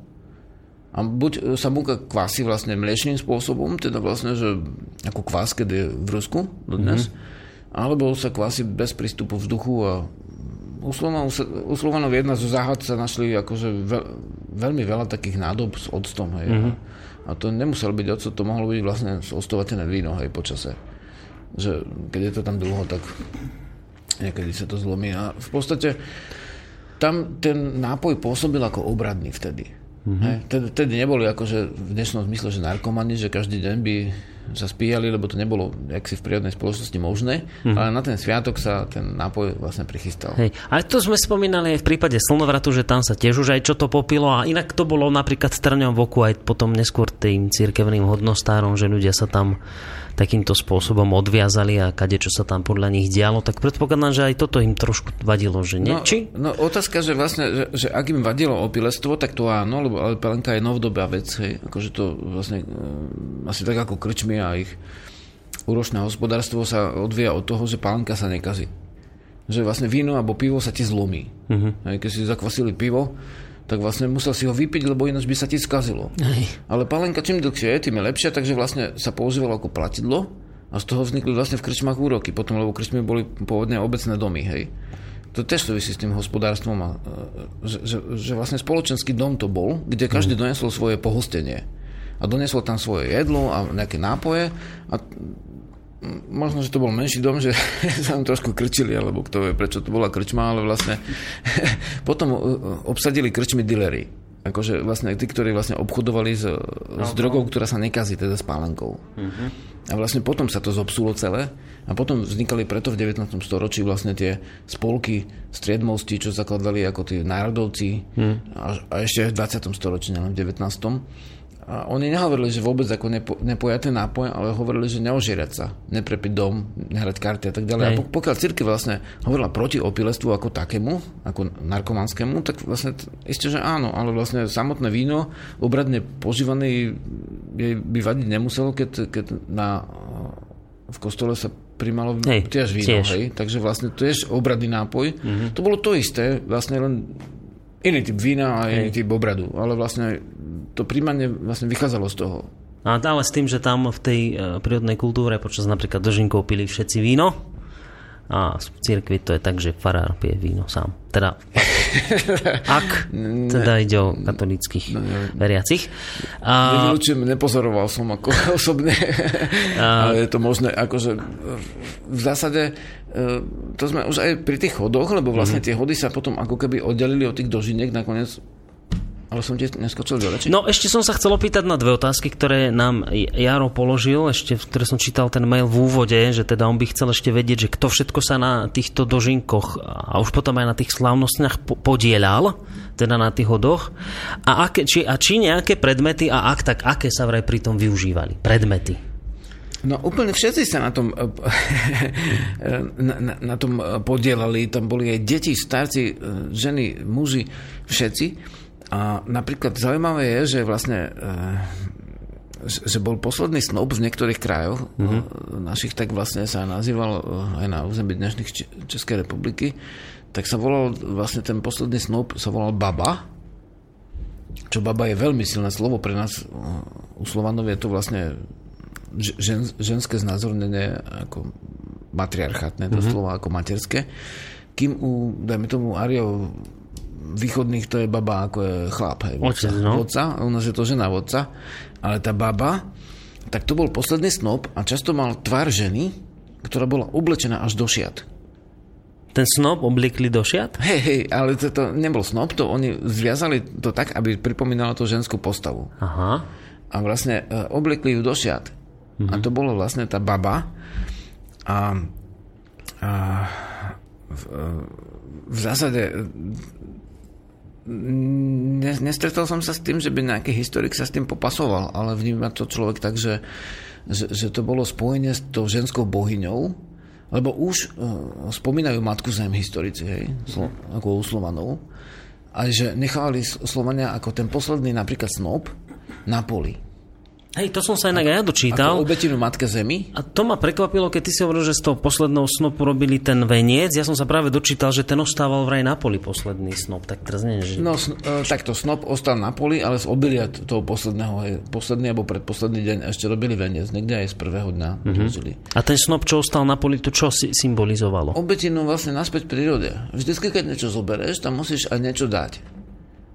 A buď sa múka kvasí vlastne mliečným spôsobom, teda vlastne, že ako kvás, keď je v Rusku dodnes, mm-hmm alebo sa kvasí bez prístupu vzduchu a u Slovanov jedna zo záhad sa našli akože veľ, veľmi veľa takých nádob s octom. Hej. Mm-hmm. A to nemusel byť octo, to mohlo byť vlastne ostovatené víno hej, počase. Že keď je to tam dlho, tak niekedy sa to zlomí. A v podstate tam ten nápoj pôsobil ako obradný vtedy. Mm-hmm. Hej. Tedy, tedy neboli akože v dnešnom zmysle, že narkomani, že každý deň by sa spíjali, lebo to nebolo si v prírodnej spoločnosti možné, mm-hmm. ale na ten sviatok sa ten nápoj vlastne prichystal. Hej. Ale to sme spomínali aj v prípade slnovratu, že tam sa tiež už aj čo to popilo a inak to bolo napríklad strňom v oku aj potom neskôr tým cirkevným hodnostárom, že ľudia sa tam takýmto spôsobom odviazali a kade čo sa tam podľa nich dialo, tak predpokladám, že aj toto im trošku vadilo, že nie? No, Či? no otázka, že vlastne, že, že ak im vadilo opilestvo, tak to áno, lebo ale palenka je novodobá vec, hej, akože to vlastne um, asi tak ako krčmi a ich úročné hospodárstvo sa odvíja od toho, že palenka sa nekazí. Že vlastne víno alebo pivo sa ti zlomí. Uh-huh. Keď si zakvasili pivo, tak vlastne musel si ho vypiť, lebo ináč by sa ti skazilo. Aj. Ale palenka čím dlhšie je, tým je lepšia, takže vlastne sa používalo ako platidlo a z toho vznikli vlastne v krčmách úroky, potom, lebo krčmy boli pôvodne obecné domy, hej. To tiež súvisí s tým hospodárstvom, a, že, že, že vlastne spoločenský dom to bol, kde každý mm. donesol svoje pohostenie. A donesol tam svoje jedlo a nejaké nápoje a možno, že to bol menší dom, že sa tam trošku krčili, alebo kto vie, prečo to bola krčma, ale vlastne potom uh, obsadili krčmy dilery. Akože vlastne tí, ktorí vlastne obchodovali s, s drogou, ktorá sa nekazí, teda s pálenkou. Uh-huh. A vlastne potom sa to zobsulo celé a potom vznikali preto v 19. storočí vlastne tie spolky striedmosti, čo zakladali ako tí národovci uh-huh. a, a ešte v 20. storočí, nielen v 19 a oni nehovorili, že vôbec ako nepo, nepojaté nápoj, ale hovorili, že neožierať sa, neprepiť dom, nehrať karty a tak ďalej. Hej. A pokiaľ církev vlastne hovorila proti opilestvu ako takému, ako narkomanskému, tak vlastne isté, že áno, ale vlastne samotné víno obradne požívané by vadiť nemuselo, keď, keď na v kostole sa primalo Hej, tiež víno, tiež. hej, takže vlastne to je obradný nápoj. Mm-hmm. To bolo to isté, vlastne len iný typ vína a iný typ obradu, ale vlastne to príjmanie vlastne vychádzalo z toho. A ale s tým, že tam v tej e, prírodnej kultúre počas napríklad dožinkov pili všetci víno a v cirkvi to je tak, že farár pije víno sám. Teda, ak teda ide o katolických veriacich. A, Nevylučujem, nepozoroval som ako osobne, ale je to možné, akože v zásade e, to sme už aj pri tých chodoch, lebo vlastne tie chody sa potom ako keby oddelili od tých dožiniek nakoniec ale som ti neskočil do reči. No ešte som sa chcel opýtať na dve otázky, ktoré nám Jaro položil, ešte, ktoré som čítal ten mail v úvode, že teda on by chcel ešte vedieť, že kto všetko sa na týchto dožinkoch a už potom aj na tých slávnostiach po- podielal, teda na tých hodoch, a, aké, či, a či nejaké predmety, a ak tak, aké sa vraj pri tom využívali? Predmety. No úplne všetci sa na tom, na, na, na tom podielali, tam boli aj deti, starci, ženy, muži, všetci. A napríklad zaujímavé je, že vlastne e, že bol posledný snob v niektorých krajoch mm-hmm. našich, tak vlastne sa nazýval aj na území dnešných Českej republiky, tak sa volal vlastne ten posledný snob sa volal Baba, čo baba je veľmi silné slovo pre nás u Slovanov je to vlastne žen, ženské znázornenie ako matriarchátne, doslova ako materské, kým u, dajme tomu, Ariov východných to je baba ako je chlap, hej, vodca, Otec, no. vodca, u nás je to žena vodca, ale tá baba, tak to bol posledný snop a často mal tvár ženy, ktorá bola oblečená až do šiat. Ten snob obliekli do šiat? Hej, hej, ale to, to nebol snop, to oni zviazali to tak, aby pripomínalo to ženskú postavu. Aha. A vlastne e, obliekli ju do šiat. A to bolo vlastne tá baba. A, a v, e, v zásade nestretol som sa s tým, že by nejaký historik sa s tým popasoval, ale vníma to človek tak, že, že, že to bolo spojenie s tou ženskou bohyňou, lebo už uh, spomínajú Matku Zem historici, hej, slo, ako u Slovanov, a že nechávali Slovania ako ten posledný napríklad snop na poli. Hej, to som sa inak aj ja dočítal. Ako obetinu Matke Zemi. A to ma prekvapilo, keď ty si hovoril, že z toho posledného snopu robili ten veniec. Ja som sa práve dočítal, že ten ostával vraj na poli posledný snop. Tak teraz nie, že... No, sn- e, takto snop ostal na poli, ale z obilia toho posledného, hej, posledný alebo predposledný deň ešte robili veniec, niekde aj z prvého dňa mm-hmm. A ten snop, čo ostal na poli, to čo si symbolizovalo? Obetinu vlastne naspäť prírode. Vždycky, keď niečo zoberieš, tam musíš aj niečo dať.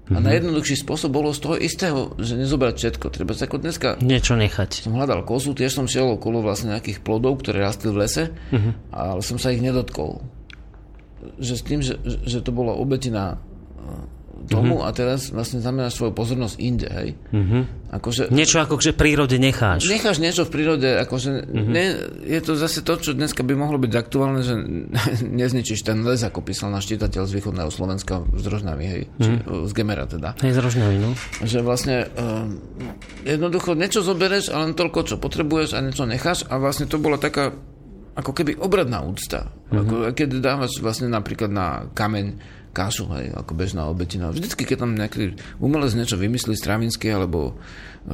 A najjednoduchší spôsob bolo z toho istého, že nezobrať všetko. Treba sa ako dneska Niečo nechať. som hľadal kozu, tiež som šiel okolo vlastne nejakých plodov, ktoré rastli v lese, ale som sa ich nedotkol. Že s tým, že, že to bola obetina tomu a teraz vlastne znamenáš svoju pozornosť inde, hej. Akože, Niečo ako, že prírode necháš. necháš niečo v prírode, akože ne, je to zase to, čo dneska by mohlo byť aktuálne, že nezničíš ten les, ako písal náš čitateľ z východného Slovenska z Rožnavy, hej, či, z Gemera teda. Hej, z Rožňavy, no. Že vlastne uh, jednoducho niečo zobereš, ale len toľko, čo potrebuješ a niečo necháš a vlastne to bola taká ako keby obradná úcta. Mm-hmm. Ako, keď dávaš vlastne napríklad na kameň kašu, hej, ako bežná obetina. Vždycky, keď tam nejaký umelec niečo vymyslí, Stravinský alebo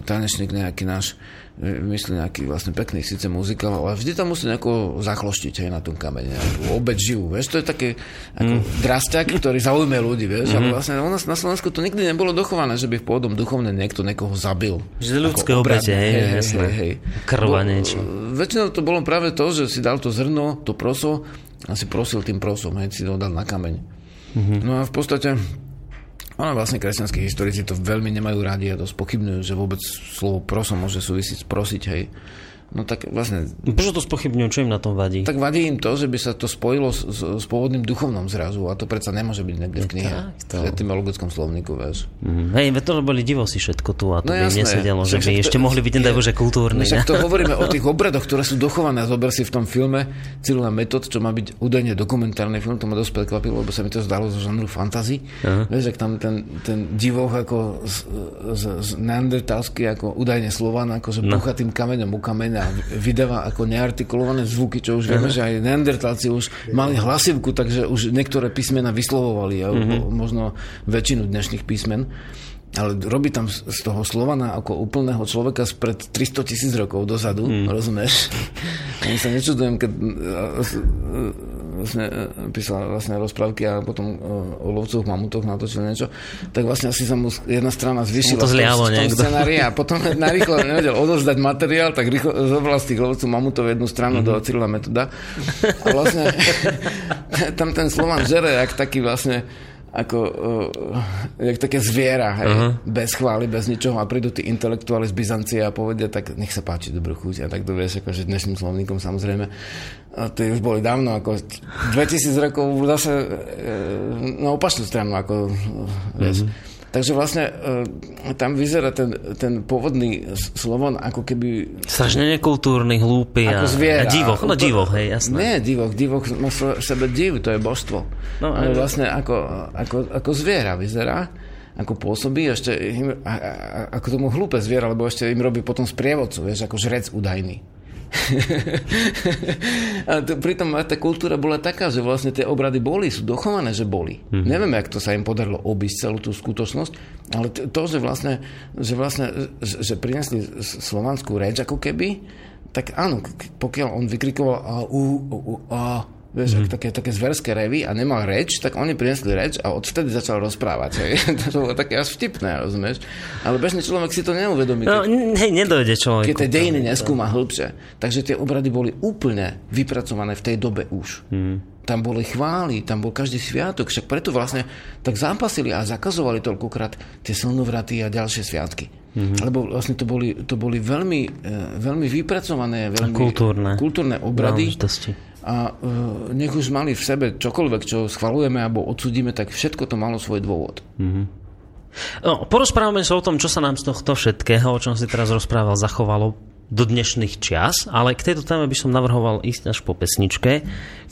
tanečník nejaký náš vymyslí nejaký vlastne pekný síce muzikál, ale vždy tam musí nejako zachloštiť aj na tom kamene, nejakú obeď živú, vieš, to je také ako mm. drastiak, ktorý zaujme ľudí, vieš, ale vlastne u nás na Slovensku to nikdy nebolo dochované, že by v pôvodom duchovne niekto niekoho zabil. Že ľudské obete, hej, hej, jasné. hej, hej. Krv a Bo- niečo. Väčšinou to bolo práve to, že si dal to zrno, to proso a si prosil tým prosom, hej, si to dal na kameň. Mm-hmm. No a v podstate ono vlastne kresťanskí historici to veľmi nemajú rádi a to spochybňujú, že vôbec slovo proso môže súvisiť s prosiť, hej. No tak vlastne, Prečo to spochybňujú? Čo im na tom vadí? tak vadí im to, že by sa to spojilo s, s, s pôvodným duchovnom zrazu a to predsa nemôže byť niekde v knihe. tak to- V etymologickom slovníku, vieš. Mhm. Hej, to boli divosi všetko tu a to No by jasné. nesedelo, že by to- ešte mohli byť, nedaj Bože, kultúrni. No však to hovoríme o tých obradoch, ktoré sú dochované. Zober si v tom filme Cyrila Metod, čo má byť údajne dokumentárny film, to ma dosť prekvapilo, lebo sa mi to zdalo zo žánru fantasy. Aha. Vieš, ak tam ten, ten divoch ako z, z, z ako údajne Slovan, akože no. búcha tým kameňom u kameňa a vydáva ako neartikulované zvuky, čo už vieme, že aj neandertalci už mali hlasivku, takže už niektoré písmena vyslovovali, a možno väčšinu dnešných písmen. Ale robí tam z toho Slovana ako úplného človeka spred 300 tisíc rokov dozadu, mm. rozumieš? Ani sa nečudujem, keď e, e, vlastne e, písal vlastne rozprávky a potom o lovcoch, mamutoch natočil niečo, tak vlastne asi sa mu jedna strana zvyšila to zliavo v tom niekto. scenári a potom narýchlo nevedel odozdať materiál, tak rýchlo zobral z tých lovcov mamutov jednu stranu mm-hmm. do Cyrila metoda a vlastne tam ten Slovan žere, jak taký vlastne ako uh, jak také zviera, hej, uh-huh. bez chvály, bez ničoho a prídu tí intelektuáli z Byzancie a povedia, tak nech sa páči dobrú chuť a tak to vieš, akože dnešným slovníkom samozrejme. A to už boli dávno, ako 2000 rokov zase e, na opačnú stranu, ako vieš. Uh-huh. Takže vlastne e, tam vyzerá ten, ten pôvodný Slovan ako keby... Strašne nekultúrny, hlúpy a, Ako zviera. a divoch. No divoch, hej, jasné. Nie, divoch, divoch má sebe div, to je božstvo. No, ale vlastne ako, ako, ako zviera vyzerá, ako pôsobí, ešte im, a, a, ako tomu hlúpe zviera, lebo ešte im robí potom sprievodcu, vieš, ako žrec údajný. a to, pritom tá kultúra bola taká, že vlastne tie obrady boli, sú dochované, že boli. Mhm. Mm-hmm. Neviem, jak to sa im podarilo obísť celú tú skutočnosť, ale to, že vlastne, že, vlastne, že, prinesli slovanskú reč ako keby, tak áno, pokiaľ on vykrikoval a, u, u, u, a vieš, mm. také, také zverské revy a nemal reč, tak oni priniesli reč a odvtedy začal rozprávať. Hej. to bolo také až vtipné, rozumieš? Ale bežný človek si to neuvedomí. No, hej, nedojde človek. keď tie dejiny neskúma hĺbšie. Takže tie obrady boli úplne vypracované v tej dobe už. Hmm. Tam boli chvály, tam bol každý sviatok, však preto vlastne tak zápasili a zakazovali toľkokrát tie slnovraty a ďalšie sviatky. Hmm. Lebo vlastne to boli, to boli veľmi, e, veľmi vypracované, veľmi kultúrne. kultúrne obrady. Záležitosti. A e, nech už mali v sebe čokoľvek, čo schvalujeme alebo odsudíme, tak všetko to malo svoj dôvod. No, porozprávame sa o tom, čo sa nám z tohto všetkého, o čom si teraz rozprával, zachovalo do dnešných čias, ale k tejto téme by som navrhoval ísť až po pesničke,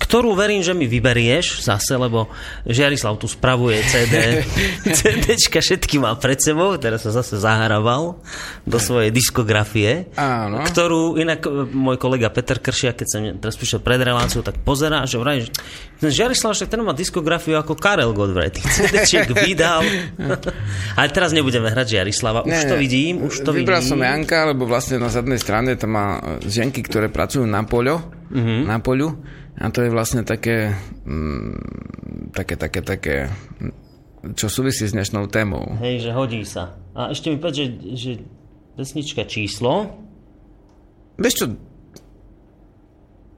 ktorú verím, že mi vyberieš zase, lebo Žiarislav tu spravuje CD, CDčka všetky má pred sebou, teraz sa zase zahrabal do svojej diskografie, Áno. ktorú inak e, môj kolega Peter Kršia, keď som teraz prišiel pred reláciou, tak pozerá, že vraj, že ten Žiarislav, však ten má diskografiu ako Karel Godfrey, tých CD-čiek vydal. Ale teraz nebudeme hrať Žiarislava, už Nie, to vidím, už to Vybral vidím. som Janka, lebo vlastne na zadnej strane tam má e, ženky, ktoré pracujú na poľo, Mhm. mm-hmm. na poľu. A to je vlastne také, mm, také, také, také, mm, čo súvisí s dnešnou témou. Hej, že hodí sa. A ešte mi povedz, že, že pesnička číslo. Vieš čo,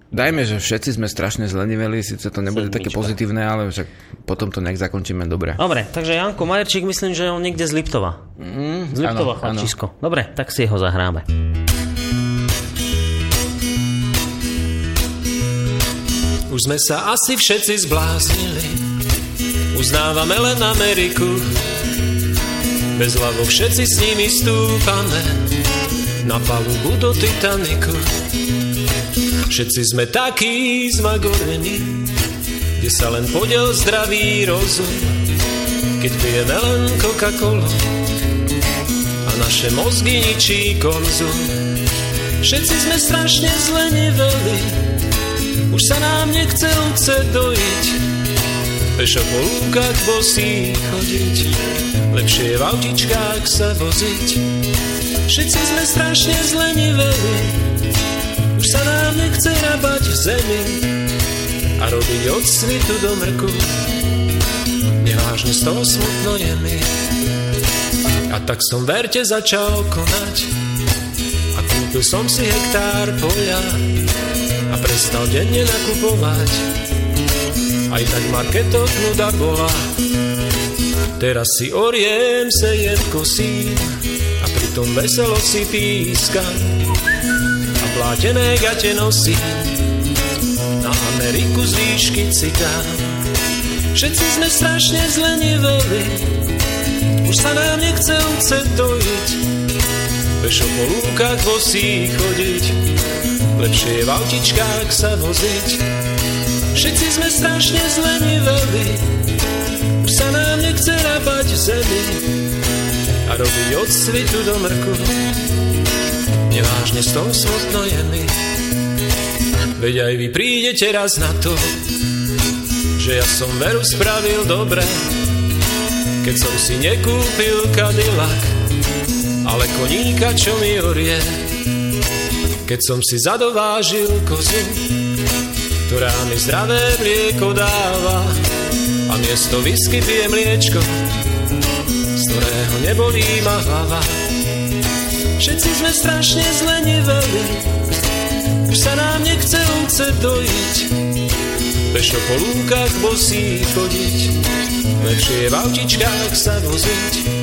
dajme, že všetci sme strašne zleniveli, síce to nebude Sedmička. také pozitívne, ale však potom to nech zakončíme dobre. Dobre, takže Janko Majerčík, myslím, že on niekde z Liptova. Mm, Z Liptova, chlapčisko. Dobre, tak si ho zahráme. Už sme sa asi všetci zbláznili. Uznávame len Ameriku. Bez hlavu všetci s nimi stúpame. Na palubu do Titaniku. Všetci sme takí zmagorení Kde sa len podiel zdravý rozum. Keď pijeme len Coca-Colu A naše mozgy ničí konzum. Všetci sme strašne zleniveli už sa nám nechce ovce dojiť. Pešo po lúkach bosí chodiť. Lepšie je v autičkách sa voziť. Všetci sme strašne zleniveli Už sa nám nechce rabať v zemi A robiť od svitu do mrku. Nevážne z toho smutno je mi. A tak som verte začal konať. A kúpil som si hektár poľa a prestal denne nakupovať. Aj tak marketok nuda bola. Teraz si oriem, sejem, kosím a pritom veselo si pískam. A plátené gate nosím, na Ameriku z výšky citám. Všetci sme strašne zleniveli, už sa nám nechce uce. Pešo po lúkach bosí chodiť, lepšie je v autičkách sa voziť. Všetci sme strašne zleniveli, už sa nám nechce rabať v zemi. A robiť od svitu do mrku. Nevážne z toho smutno je mi, veď aj vy prídete raz na to, že ja som veru spravil dobre, Keď som si nekúpil Cadillac, ale koníka, čo mi orie. Keď som si zadovážil kozu, ktorá mi zdravé mlieko dáva a miesto whisky pije mliečko, z ktorého nebolí ma hlava. Všetci sme strašne zleniveli, už sa nám nechce ovce dojiť, pešo po lúkach bosí chodiť, lepšie je v autičkách sa voziť.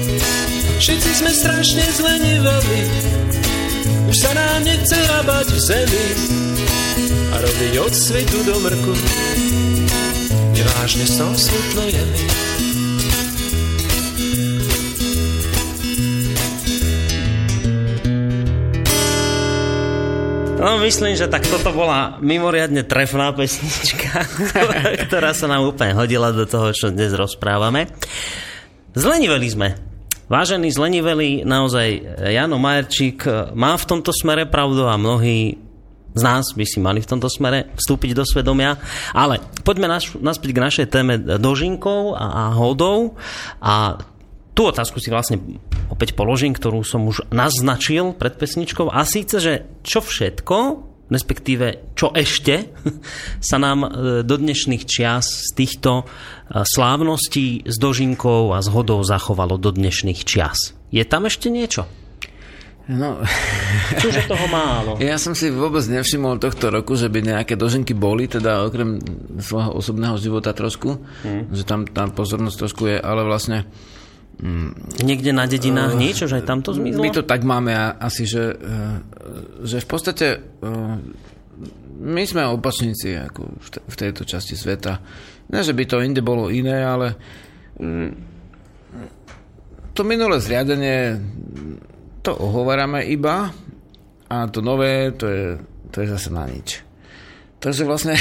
Všetci sme strašne zleniveli, už sa nám nechce rabať v zemi a robiť od svetu do mrku. Nevážne toho smutno je mi. No myslím, že tak toto bola mimoriadne trefná pesnička, ktorá sa nám úplne hodila do toho, čo dnes rozprávame. Zleniveli sme. Vážený zleniveli, naozaj Jano Majerčík má v tomto smere pravdu a mnohí z nás by si mali v tomto smere vstúpiť do svedomia. Ale poďme naš, naspäť k našej téme dožinkov a, a hodov. A tú otázku si vlastne opäť položím, ktorú som už naznačil pred pesničkou. A síce, že čo všetko, respektíve čo ešte sa nám e, do dnešných čias z týchto e, slávností s dožinkou a zhodou zachovalo do dnešných čias. Je tam ešte niečo? No, Čože toho málo. ja som si vôbec nevšimol tohto roku, že by nejaké doženky boli, teda okrem svojho osobného života trošku, hmm. že tam tá pozornosť trošku je, ale vlastne Niekde na dedinách niečo, že aj tam to zmizlo? My to tak máme asi, že, eh, že v podstate eh, my sme opačníci ako v tejto časti sveta. Ne, že by to inde bolo iné, ale mm, to minulé zriadenie to ohovárame iba a to nové to je, to je zase na nič. Takže vlastne...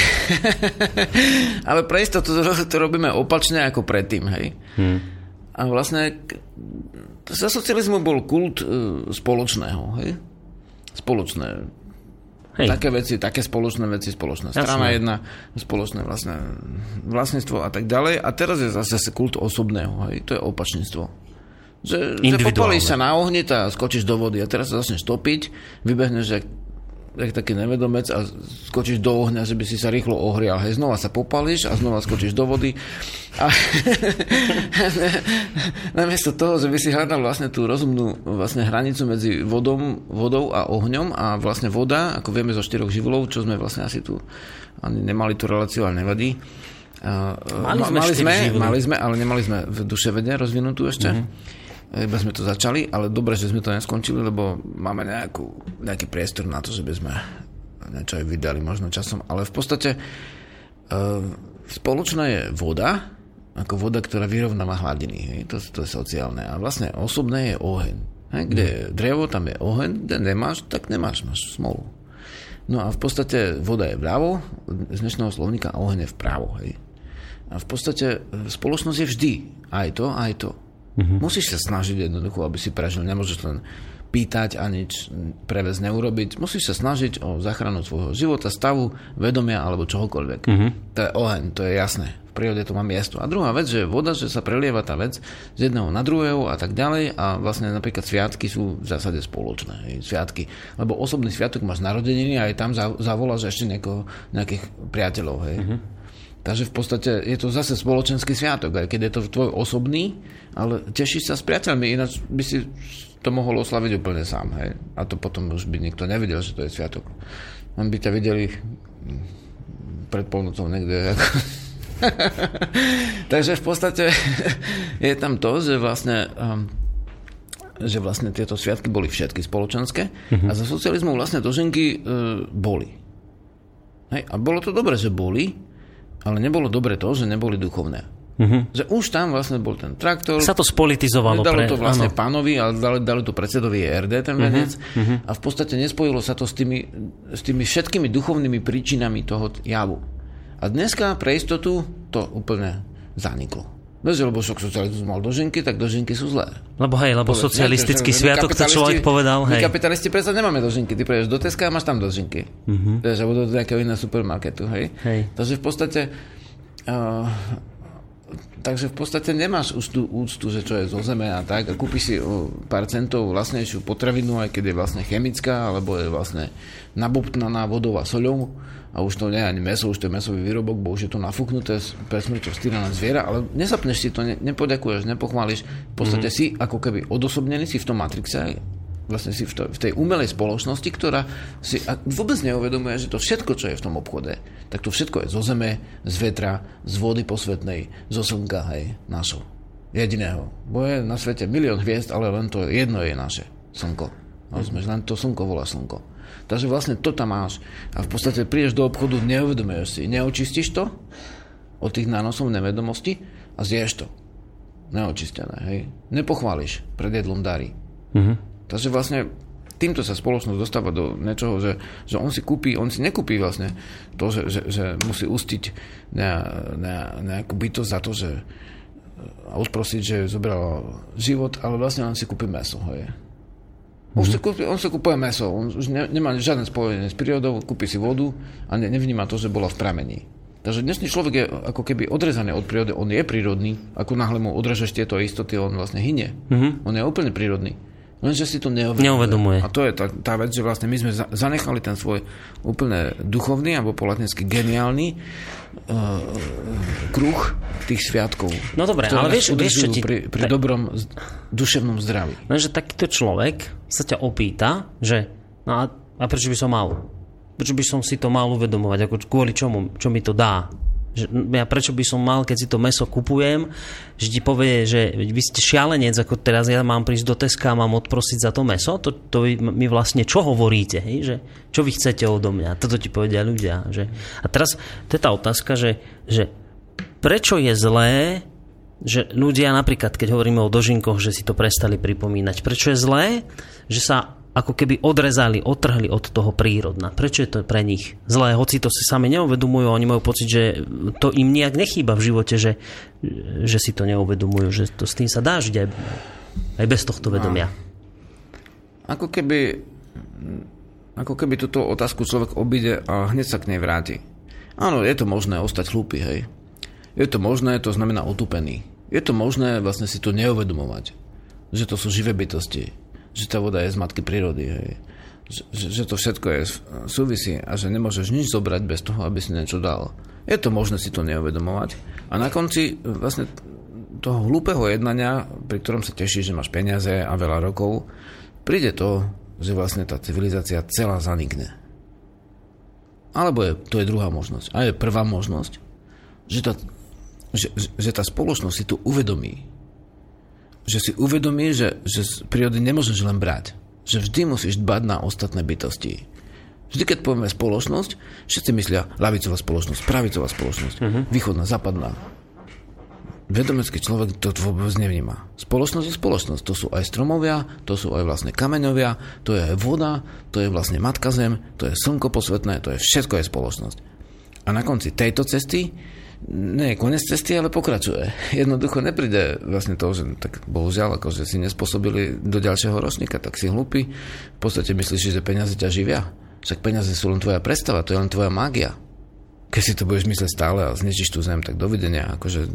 ale pre istotu to, to robíme opačne ako predtým, hej. Hmm. A vlastne za socializmu bol kult e, spoločného, hej? Spoločné. Hej. Také veci, také spoločné veci, spoločná strana Jasné. jedna, spoločné vlastne vlastníctvo a tak ďalej. A teraz je zase kult osobného, hej? To je opačníctvo. Že, že popalíš sa na ohnit a skočíš do vody a teraz sa začneš topiť, vybehneš jak, jak taký nevedomec a skočíš do ohňa, že by si sa rýchlo ohrial. Hej, znova sa popalíš a znova skočíš do vody. A namiesto toho, že by si hľadal vlastne tú rozumnú vlastne hranicu medzi vodom, vodou a ohňom a vlastne voda, ako vieme zo štyroch živlov, čo sme vlastne asi tu ani nemali tú reláciu, ale nevadí. A, Mali ma- sme mali, sme, živly. mali sme, ale nemali sme v duše vede rozvinutú ešte. Mm-hmm. Iba sme to začali, ale dobre, že sme to neskončili, lebo máme nejakú, nejaký priestor na to, že by sme niečo aj vydali možno časom. Ale v podstate uh, spoločná je voda, ako voda, ktorá vyrovnáva hladiny. Hej? To, to je sociálne. A vlastne osobné je oheň. Hej? Kde je drevo, tam je oheň, kde nemáš, tak nemáš, máš smolu. No a v podstate voda je vľavo, z dnešného slovníka oheň je vpravo. Hej? A v podstate e, spoločnosť je vždy aj to, aj to. Mm-hmm. Musíš sa snažiť jednoducho, aby si prežil. Nemôžeš len pýtať a nič prevez neurobiť. Musíš sa snažiť o záchranu svojho života, stavu, vedomia alebo čohokoľvek. Mm-hmm. To je oheň, to je jasné. V prírode to má miesto. A druhá vec, že voda, že sa prelieva tá vec z jedného na druhého a tak ďalej a vlastne napríklad sviatky sú v zásade spoločné. Sviatky. Lebo osobný sviatok máš narodeniny a aj tam za- zavoláš ešte niekoho, nejakých priateľov. Hej. Mm-hmm. Takže v podstate je to zase spoločenský sviatok, aj keď je to tvoj osobný, ale tešíš sa s priateľmi, ináč by si to mohol oslaviť úplne sám. Hej? A to potom už by nikto nevedel, že to je sviatok. Len by ťa videli mm, pred polnocou niekde. Ako... Takže v podstate je tam to, že vlastne um, že vlastne tieto sviatky boli všetky spoločenské a za socializmu vlastne doženky uh, boli. Hej, a bolo to dobre, že boli, ale nebolo dobre to, že neboli duchovné. Uh-huh. Že už tam vlastne bol ten traktor. Sa to spolitizovalo. Dalo pre, to vlastne áno. pánovi, ale dali, dali to predsedovi ERD, ten venec. Uh-huh. A v podstate nespojilo sa to s tými, s tými všetkými duchovnými príčinami toho javu. A dneska pre istotu to úplne zaniklo. Vieš, lebo však socializmus mal doženky, tak doženky sú zlé. Lebo hej, lebo Povedz, socialistický my sviatok, to človek povedal, My hej. kapitalisti predsa nemáme doženky. Ty prejdeš do Teska a máš tam doženky. Uh-huh. Vieš, alebo do nejakého iného supermarketu, hej? Hej. Takže v podstate uh, takže v podstate nemáš už tú úctu, že čo je zo zeme a tak a kúpiš si o pár centov vlastnejšiu potravinu, aj keď je vlastne chemická, alebo je vlastne nabobtnaná vodou a soľou a už to nie je ani meso, už to je mesový výrobok, bo už je to nafúknuté pre smrťou stýrané zviera, ale nezapneš si to, ne, nepoďakuješ, nepochváliš, v podstate mm-hmm. si ako keby odosobnený si v tom Matrixe vlastne si v, to, v tej umelej spoločnosti, ktorá si vôbec neuvedomuje, že to všetko, čo je v tom obchode, tak to všetko je zo zeme, z vetra, z vody posvetnej, zo slnka, hej, našho. Jediného. Bo je na svete milión hviezd, ale len to jedno je naše. Slnko. Rozumieš, len to slnko volá slnko. Takže vlastne to tam máš. A v podstate prídeš do obchodu, neuvedomuješ si, neočistíš to od tých nánosov nevedomosti a zješ to. Neočistené, hej. Nepochváliš pred jedlom dary. Mm-hmm. Takže vlastne týmto sa spoločnosť dostáva do niečoho, že, že on si kúpi, on si nekúpi vlastne to, že, že, že musí ustiť na, na, nejakú bytosť za to, že a odprosiť, že zobral život, ale vlastne on si kúpi meso. Hej. On, mm-hmm. si kúpi, on si kúpuje meso, on už ne, nemá žiadne spojenie s prírodou, kúpi si vodu a ne, nevníma to, že bola v pramení. Takže dnešný človek je ako keby odrezaný od prírody, on je prírodný, ako náhle mu odrežeš tieto istoty, on vlastne hynie. Mm-hmm. On je úplne prírodný. Lenže si to neuvedomuje. neuvedomuje. A to je tá, tá vec, že vlastne my sme zanechali ten svoj úplne duchovný, alebo po latinsky geniálny uh, kruh tých sviatkov. No dobre, ale vieš, vieš čo ti... Pri, pri dobrom duševnom zdraví. Lenže takýto človek sa ťa opýta, že no a, a prečo by som mal? Prečo by som si to mal uvedomovať? Ako, kvôli čomu? Čo mi to dá? Ja prečo by som mal, keď si to meso kupujem, že ti povie, že vy ste šialenec, ako teraz ja mám prísť do Teska a mám odprosiť za to meso, to, to vy, mi vlastne čo hovoríte, hej? Že, čo vy chcete odo mňa, toto ti povedia ľudia. Že? A teraz to je tá otázka, že, že prečo je zlé, že ľudia napríklad, keď hovoríme o dožinkoch, že si to prestali pripomínať, prečo je zlé, že sa ako keby odrezali, otrhli od toho prírodna. Prečo je to pre nich zlé? Hoci to si sami neuvedomujú, oni majú pocit, že to im nejak nechýba v živote, že, že si to neuvedomujú, že to s tým sa dá žiť aj, aj bez tohto vedomia. No. Ako keby ako keby túto otázku človek obíde a hneď sa k nej vráti. Áno, je to možné ostať hlúpy, hej. Je to možné, to znamená otupený. Je to možné vlastne si to neuvedomovať. Že to sú živé bytosti že tá voda je z matky prírody. Hej. Že, že to všetko je súvisí a že nemôžeš nič zobrať bez toho, aby si niečo dal. Je to možné si to neuvedomovať. A na konci vlastne toho hlúpeho jednania, pri ktorom sa tešíš, že máš peniaze a veľa rokov, príde to, že vlastne tá civilizácia celá zanikne. Alebo je, to je druhá možnosť. A je prvá možnosť, že tá, že, že tá spoločnosť si tu uvedomí, že si uvedomí, že, že z prírody nemôžeš len brať. Že vždy musíš dbať na ostatné bytosti. Vždy, keď povieme spoločnosť, všetci myslia lavicová spoločnosť, pravicová spoločnosť, uh-huh. východná, západná. Vedomecký človek to vôbec nevníma. Spoločnosť je spoločnosť. To sú aj stromovia, to sú aj vlastne kameňovia, to je aj voda, to je vlastne matka zem, to je slnko posvetné, to je všetko je spoločnosť. A na konci tejto cesty nie je konec cesty, ale pokračuje. Jednoducho nepríde vlastne to, že tak bohužiaľ, že si nespôsobili do ďalšieho ročníka, tak si hlupý. V podstate myslíš, že peniaze ťa živia. Však peniaze sú len tvoja predstava, to je len tvoja mágia. Keď si to budeš mysleť stále a zničíš tú zem, tak dovidenia. Akože,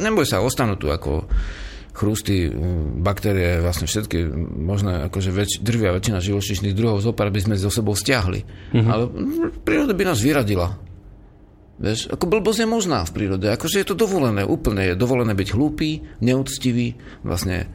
neboj sa, ostanú tu ako chrusty, baktérie, vlastne všetky možné, akože väč, drvia väčšina živočíšnych druhov, zopár by sme so sebou stiahli. Mm-hmm. Ale príroda by nás vyradila. Vieš, ako blbosť je možná v prírode. Akože je to dovolené, úplne je dovolené byť hlúpy, neúctivý, vlastne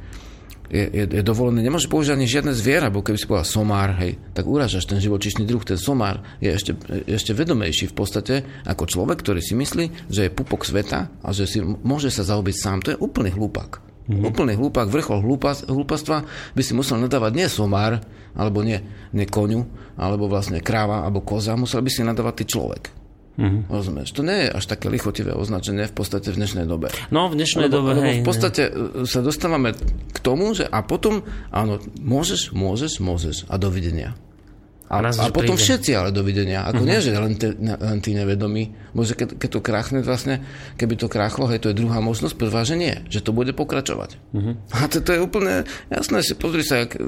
je, je, je dovolené, nemôže použiť ani žiadne zviera, bo keby si povedal somár, hej, tak uražaš ten živočíšny druh, ten somár je ešte, ešte vedomejší v podstate ako človek, ktorý si myslí, že je pupok sveta a že si môže sa zaobiť sám. To je úplný hlúpak. Mm-hmm. Úplný hlúpak, vrchol hlúpas, hlúpastva by si musel nadávať nie somár, alebo nie, nie koniu, alebo vlastne kráva, alebo koza, musel by si nadávať ty človek. Mm-hmm. Rozumieš? To nie je až také lichotivé označenie v podstate v dnešnej dobe. No, v dnešnej lebo, dobe, lebo hej. v podstate ne. sa dostávame k tomu, že a potom, áno, môžeš, môžeš, môžeš a dovidenia. A, a, a potom príde. všetci ale dovidenia. Ako uh-huh. nie, že len, te, len tí nevedomí. Bože, keď, keď to krachne vlastne, keby to krachlo, hej, to je druhá možnosť, prvá, že nie. Že to bude pokračovať. Uh-huh. A to, to je úplne jasné, si pozri sa, ak,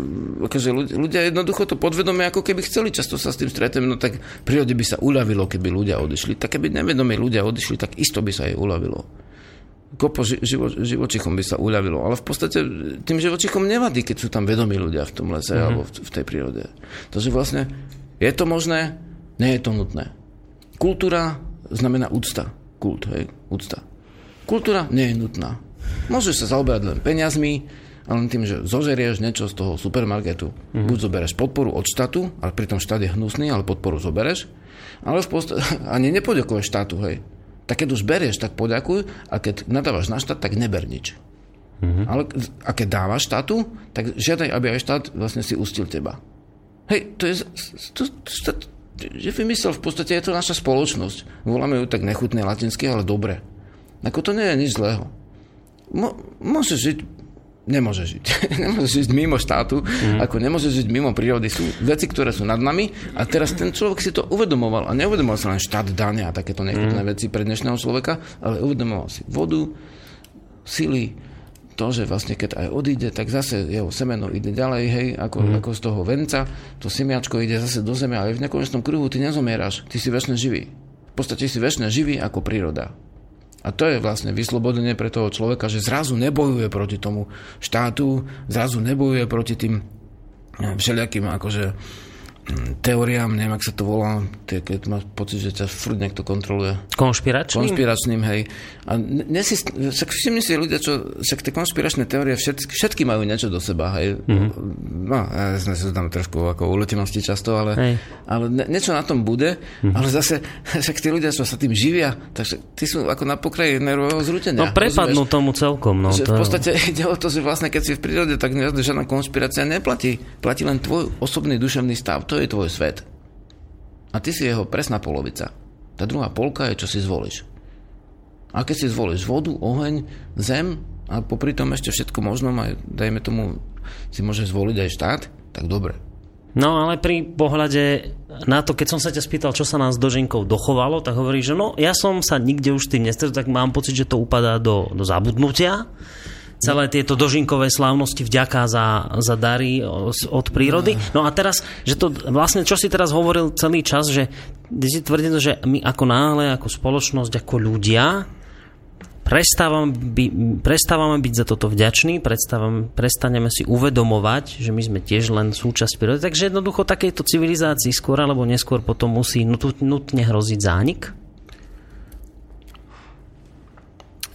akože ľudia, ľudia jednoducho to podvedomie, ako keby chceli, často sa s tým stretneme, no tak prírode by sa uľavilo, keby ľudia odišli. Tak keby nevedomí ľudia odišli, tak isto by sa jej uľavilo. Kopo ži, živo, živočichom by sa uľavilo. Ale v podstate tým živočichom nevadí, keď sú tam vedomí ľudia v tom lese mm-hmm. alebo v, v tej prírode. Takže vlastne je to možné, nie je to nutné. Kultúra znamená úcta. Kult, hej, úcta. Kultúra nie je nutná. Môžeš sa zaoberať len peniazmi, len tým, že zožerieš niečo z toho supermarketu. Mm-hmm. Buď zobereš podporu od štátu, ale pritom štát je hnusný, ale podporu zobereš, ale v post- ani nepoďakuješ štátu, hej. Tak keď už berieš, tak poďakuj a keď nadávaš na štát, tak neber nič. Mm-hmm. Ale a keď dávaš štátu, tak žiadaj, aby aj štát vlastne si ustil teba. Hej, to je, to, to, to, že vymyslel, v podstate je to naša spoločnosť. Voláme ju tak nechutné latinsky, ale dobre. Ako to nie je nič zlého. Mo, môže žiť, nemôže žiť. nemôže žiť mimo štátu, mm. ako nemôže žiť mimo prírody. Sú veci, ktoré sú nad nami a teraz ten človek si to uvedomoval a neuvedomoval sa len štát dania a takéto nechutné mm. veci pre dnešného človeka, ale uvedomoval si vodu, sily, to, že vlastne keď aj odíde, tak zase jeho semeno ide ďalej, hej, ako, mm. ako z toho venca, to semiačko ide zase do zeme, ale v nekonečnom kruhu ty nezomieraš, ty si väčšine živý. V podstate si väčšine živý ako príroda. A to je vlastne vyslobodenie pre toho človeka, že zrazu nebojuje proti tomu štátu, zrazu nebojuje proti tým eh, všelijakým akože teóriám, neviem, ak sa to volá, tie, keď máš pocit, že ťa furt niekto kontroluje. Konšpiračným? Konšpiračným, hej. A nesi, však všimni si ľudia, čo, však tie konšpiračné teórie, všetky, všetky majú niečo do seba, hej. Mm-hmm. No, ja sme sa tam trošku ako uletenosti často, ale, hej. ale ne, niečo na tom bude, mm-hmm. ale zase, však tí ľudia, čo sa tým živia, takže tí sú ako na pokraji nervového zrútenia. No prepadnú rozumieš? tomu celkom, no. Že to... v podstate ide o to, že vlastne keď si v prírode, tak žiadna konšpirácia neplatí. Platí len tvoj osobný duševný stav. To to je tvoj svet. A ty si jeho presná polovica. Tá druhá polka je, čo si zvolíš. A keď si zvolíš vodu, oheň, zem a popri tom ešte všetko možno, aj dajme tomu, si môžeš zvoliť aj štát, tak dobre. No ale pri pohľade na to, keď som sa ťa spýtal, čo sa nás dožinkov dochovalo, tak hovorí, že no ja som sa nikde už tým nestretol, tak mám pocit, že to upadá do, do zabudnutia celé tieto dožinkové slávnosti vďaka za, za dary od prírody. No a teraz, že to vlastne, čo si teraz hovoril celý čas, že si tvrdil, že my ako náhle, ako spoločnosť, ako ľudia, prestávame, by, prestávame byť za toto vďační, prestaneme si uvedomovať, že my sme tiež len súčasť prírody. Takže jednoducho takejto civilizácii skôr alebo neskôr potom musí nutne hroziť zánik?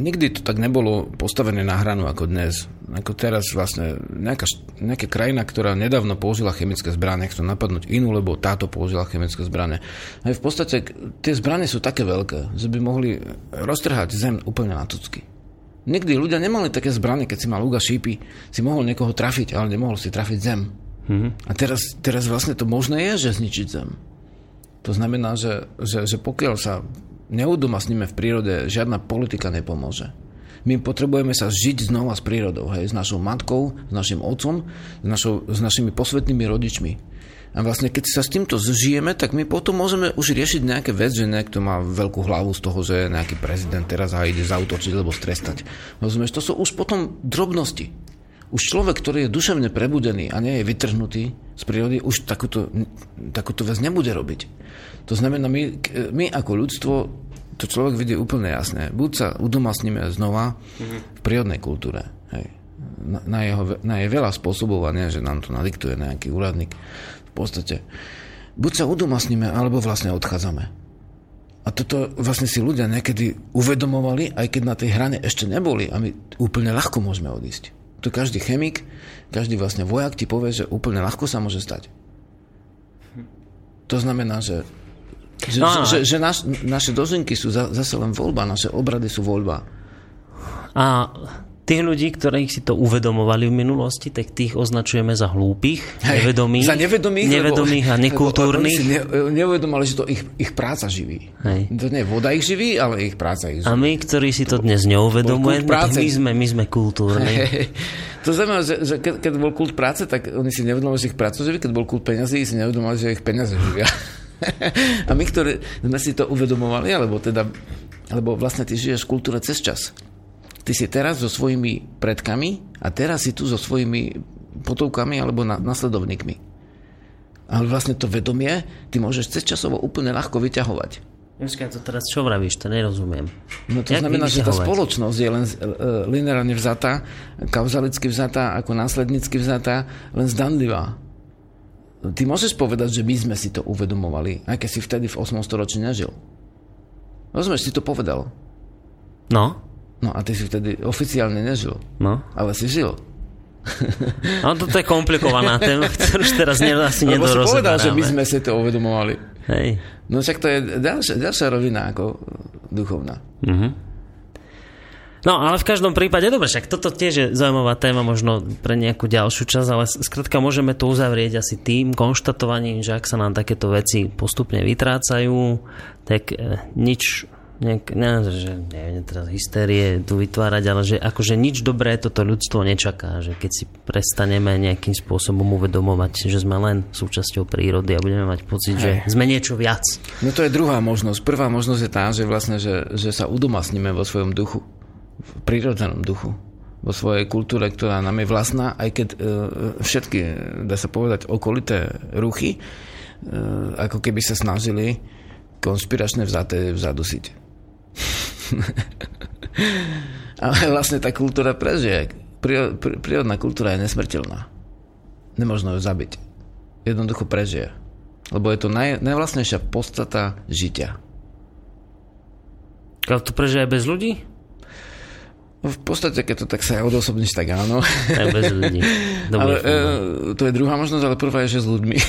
Nikdy to tak nebolo postavené na hranu ako dnes. Ako teraz vlastne nejaká, nejaká krajina, ktorá nedávno použila chemické zbranie, chce napadnúť inú, lebo táto použila chemické zbranie. Aj v podstate tie zbranie sú také veľké, že by mohli roztrhať zem úplne na tucky. Nikdy ľudia nemali také zbranie, keď si mal Uga šípy, si mohol niekoho trafiť, ale nemohol si trafiť zem. Mm-hmm. A teraz, teraz vlastne to možné je, že zničiť zem. To znamená, že, že, že pokiaľ sa neudomasníme v prírode, žiadna politika nepomôže. My potrebujeme sa žiť znova s prírodou, hej, s našou matkou, s našim otcom, s, našou, s našimi posvetnými rodičmi. A vlastne keď sa s týmto zžijeme, tak my potom môžeme už riešiť nejaké vec, že niekto má veľkú hlavu z toho, že nejaký prezident teraz a ide zautočiť alebo strestať. Rozumieš, to sú už potom drobnosti. Už človek, ktorý je duševne prebudený a nie je vytrhnutý z prírody, už takúto, takúto vec nebude robiť. To znamená, my, my ako ľudstvo to človek vidí úplne jasne. Buď sa udomasníme znova mm-hmm. v prírodnej kultúre. Hej. Na, na, jeho, na je veľa spôsobov a nie, že nám to nadiktuje nejaký úradník. V podstate. Buď sa udomasníme, alebo vlastne odchádzame. A toto vlastne si ľudia niekedy uvedomovali, aj keď na tej hrane ešte neboli a my úplne ľahko môžeme odísť. To každý chemik, každý vlastne vojak ti povie, že úplne ľahko sa môže stať. To znamená, že že, no, že, že naš, naše doženky sú za, zase len voľba, naše obrady sú voľba. A tých ľudí, ktorých si to uvedomovali v minulosti, tak tých označujeme za hlúpych, Hej, nevedomých, za nevedomých, nevedomých lebo, a nekultúrnych. Lebo ne, neuvedomali, že to ich, ich práca živí. Hej. To nie voda ich živí, ale ich práca ich živí. A my, ktorí si to, dnes neuvedomujeme, my sme, my sme kultúrni. Hej. To znamená, že, že keď, keď bol kult práce, tak oni si neuvedomili, že ich práca živí, keď bol kult peniazy, si neuvedomili, že ich peniaze živia. a my, ktorí sme si to uvedomovali, alebo teda, alebo vlastne ty žiješ v kultúre cez čas. Ty si teraz so svojimi predkami a teraz si tu so svojimi potovkami alebo na, nasledovníkmi. Ale vlastne to vedomie ty môžeš cez časovo úplne ľahko vyťahovať. Počkaj, to teraz čo vravíš, to nerozumiem. No to Jak znamená, že tá spoločnosť je len uh, lineárne vzatá, kauzalicky vzatá, ako následnícky vzatá, len zdanlivá. Ty môžeš povedať, že my sme si to uvedomovali, aj keď si vtedy v 8. storočí nežil. Rozumieš, si to povedal. No, No a ty si vtedy oficiálne nežil, no. ale si žil. No toto je komplikovaná téma, ktorú už teraz ne, asi Lebo si povedal, že my sme si to uvedomovali. Hej. No však to je ďalšia, ďalšia rovina ako duchovná. No, ale v každom prípade, dobre, však toto tiež je zaujímavá téma možno pre nejakú ďalšiu časť, ale skrátka môžeme to uzavrieť asi tým konštatovaním, že ak sa nám takéto veci postupne vytrácajú, tak e, nič, nejak, ne, že neviem teraz hystérie tu vytvárať, ale že akože nič dobré toto ľudstvo nečaká, že keď si prestaneme nejakým spôsobom uvedomovať, že sme len súčasťou prírody a budeme mať pocit, že sme niečo viac. No to je druhá možnosť. Prvá možnosť je tá, že vlastne, že, že sa udomasníme vo svojom duchu. V prírodzenom duchu. Vo svojej kultúre, ktorá nám je vlastná, aj keď e, všetky, dá sa povedať, okolité ruchy, e, ako keby sa snažili konšpiračne vzaté vzadusiť. Ale vlastne tá kultúra prežije. Prírod- prí- Prírodná kultúra je nesmrteľná. Nemožno ju zabiť. Jednoducho prežije. Lebo je to naj, najvlastnejšia podstata žitia. Ale to prežije aj bez ľudí? V podstate, keď to tak sa odosobníš, tak áno. Aj bez ľudí. ale Dobre, e, to je druhá možnosť, ale prvá je, že s ľuďmi.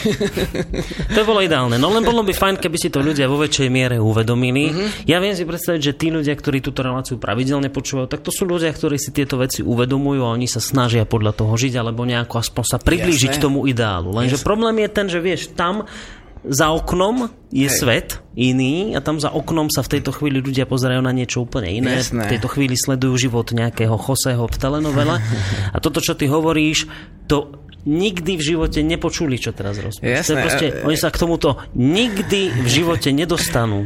To by bolo ideálne. No len bolo by fajn, keby si to ľudia vo väčšej miere uvedomili. Mhm. Ja viem si predstaviť, že tí ľudia, ktorí túto reláciu pravidelne počúvajú, tak to sú ľudia, ktorí si tieto veci uvedomujú a oni sa snažia podľa toho žiť, alebo nejako aspoň sa priblížiť Jasné. tomu ideálu. Lenže Jasné. problém je ten, že vieš, tam za oknom je Hej. svet iný a tam za oknom sa v tejto chvíli ľudia pozerajú na niečo úplne iné. Jasné. V tejto chvíli sledujú život nejakého Joseho v telenovele. A toto, čo ty hovoríš, to nikdy v živote nepočuli, čo teraz rozprávaš. Proste, oni sa k tomuto nikdy v živote nedostanú.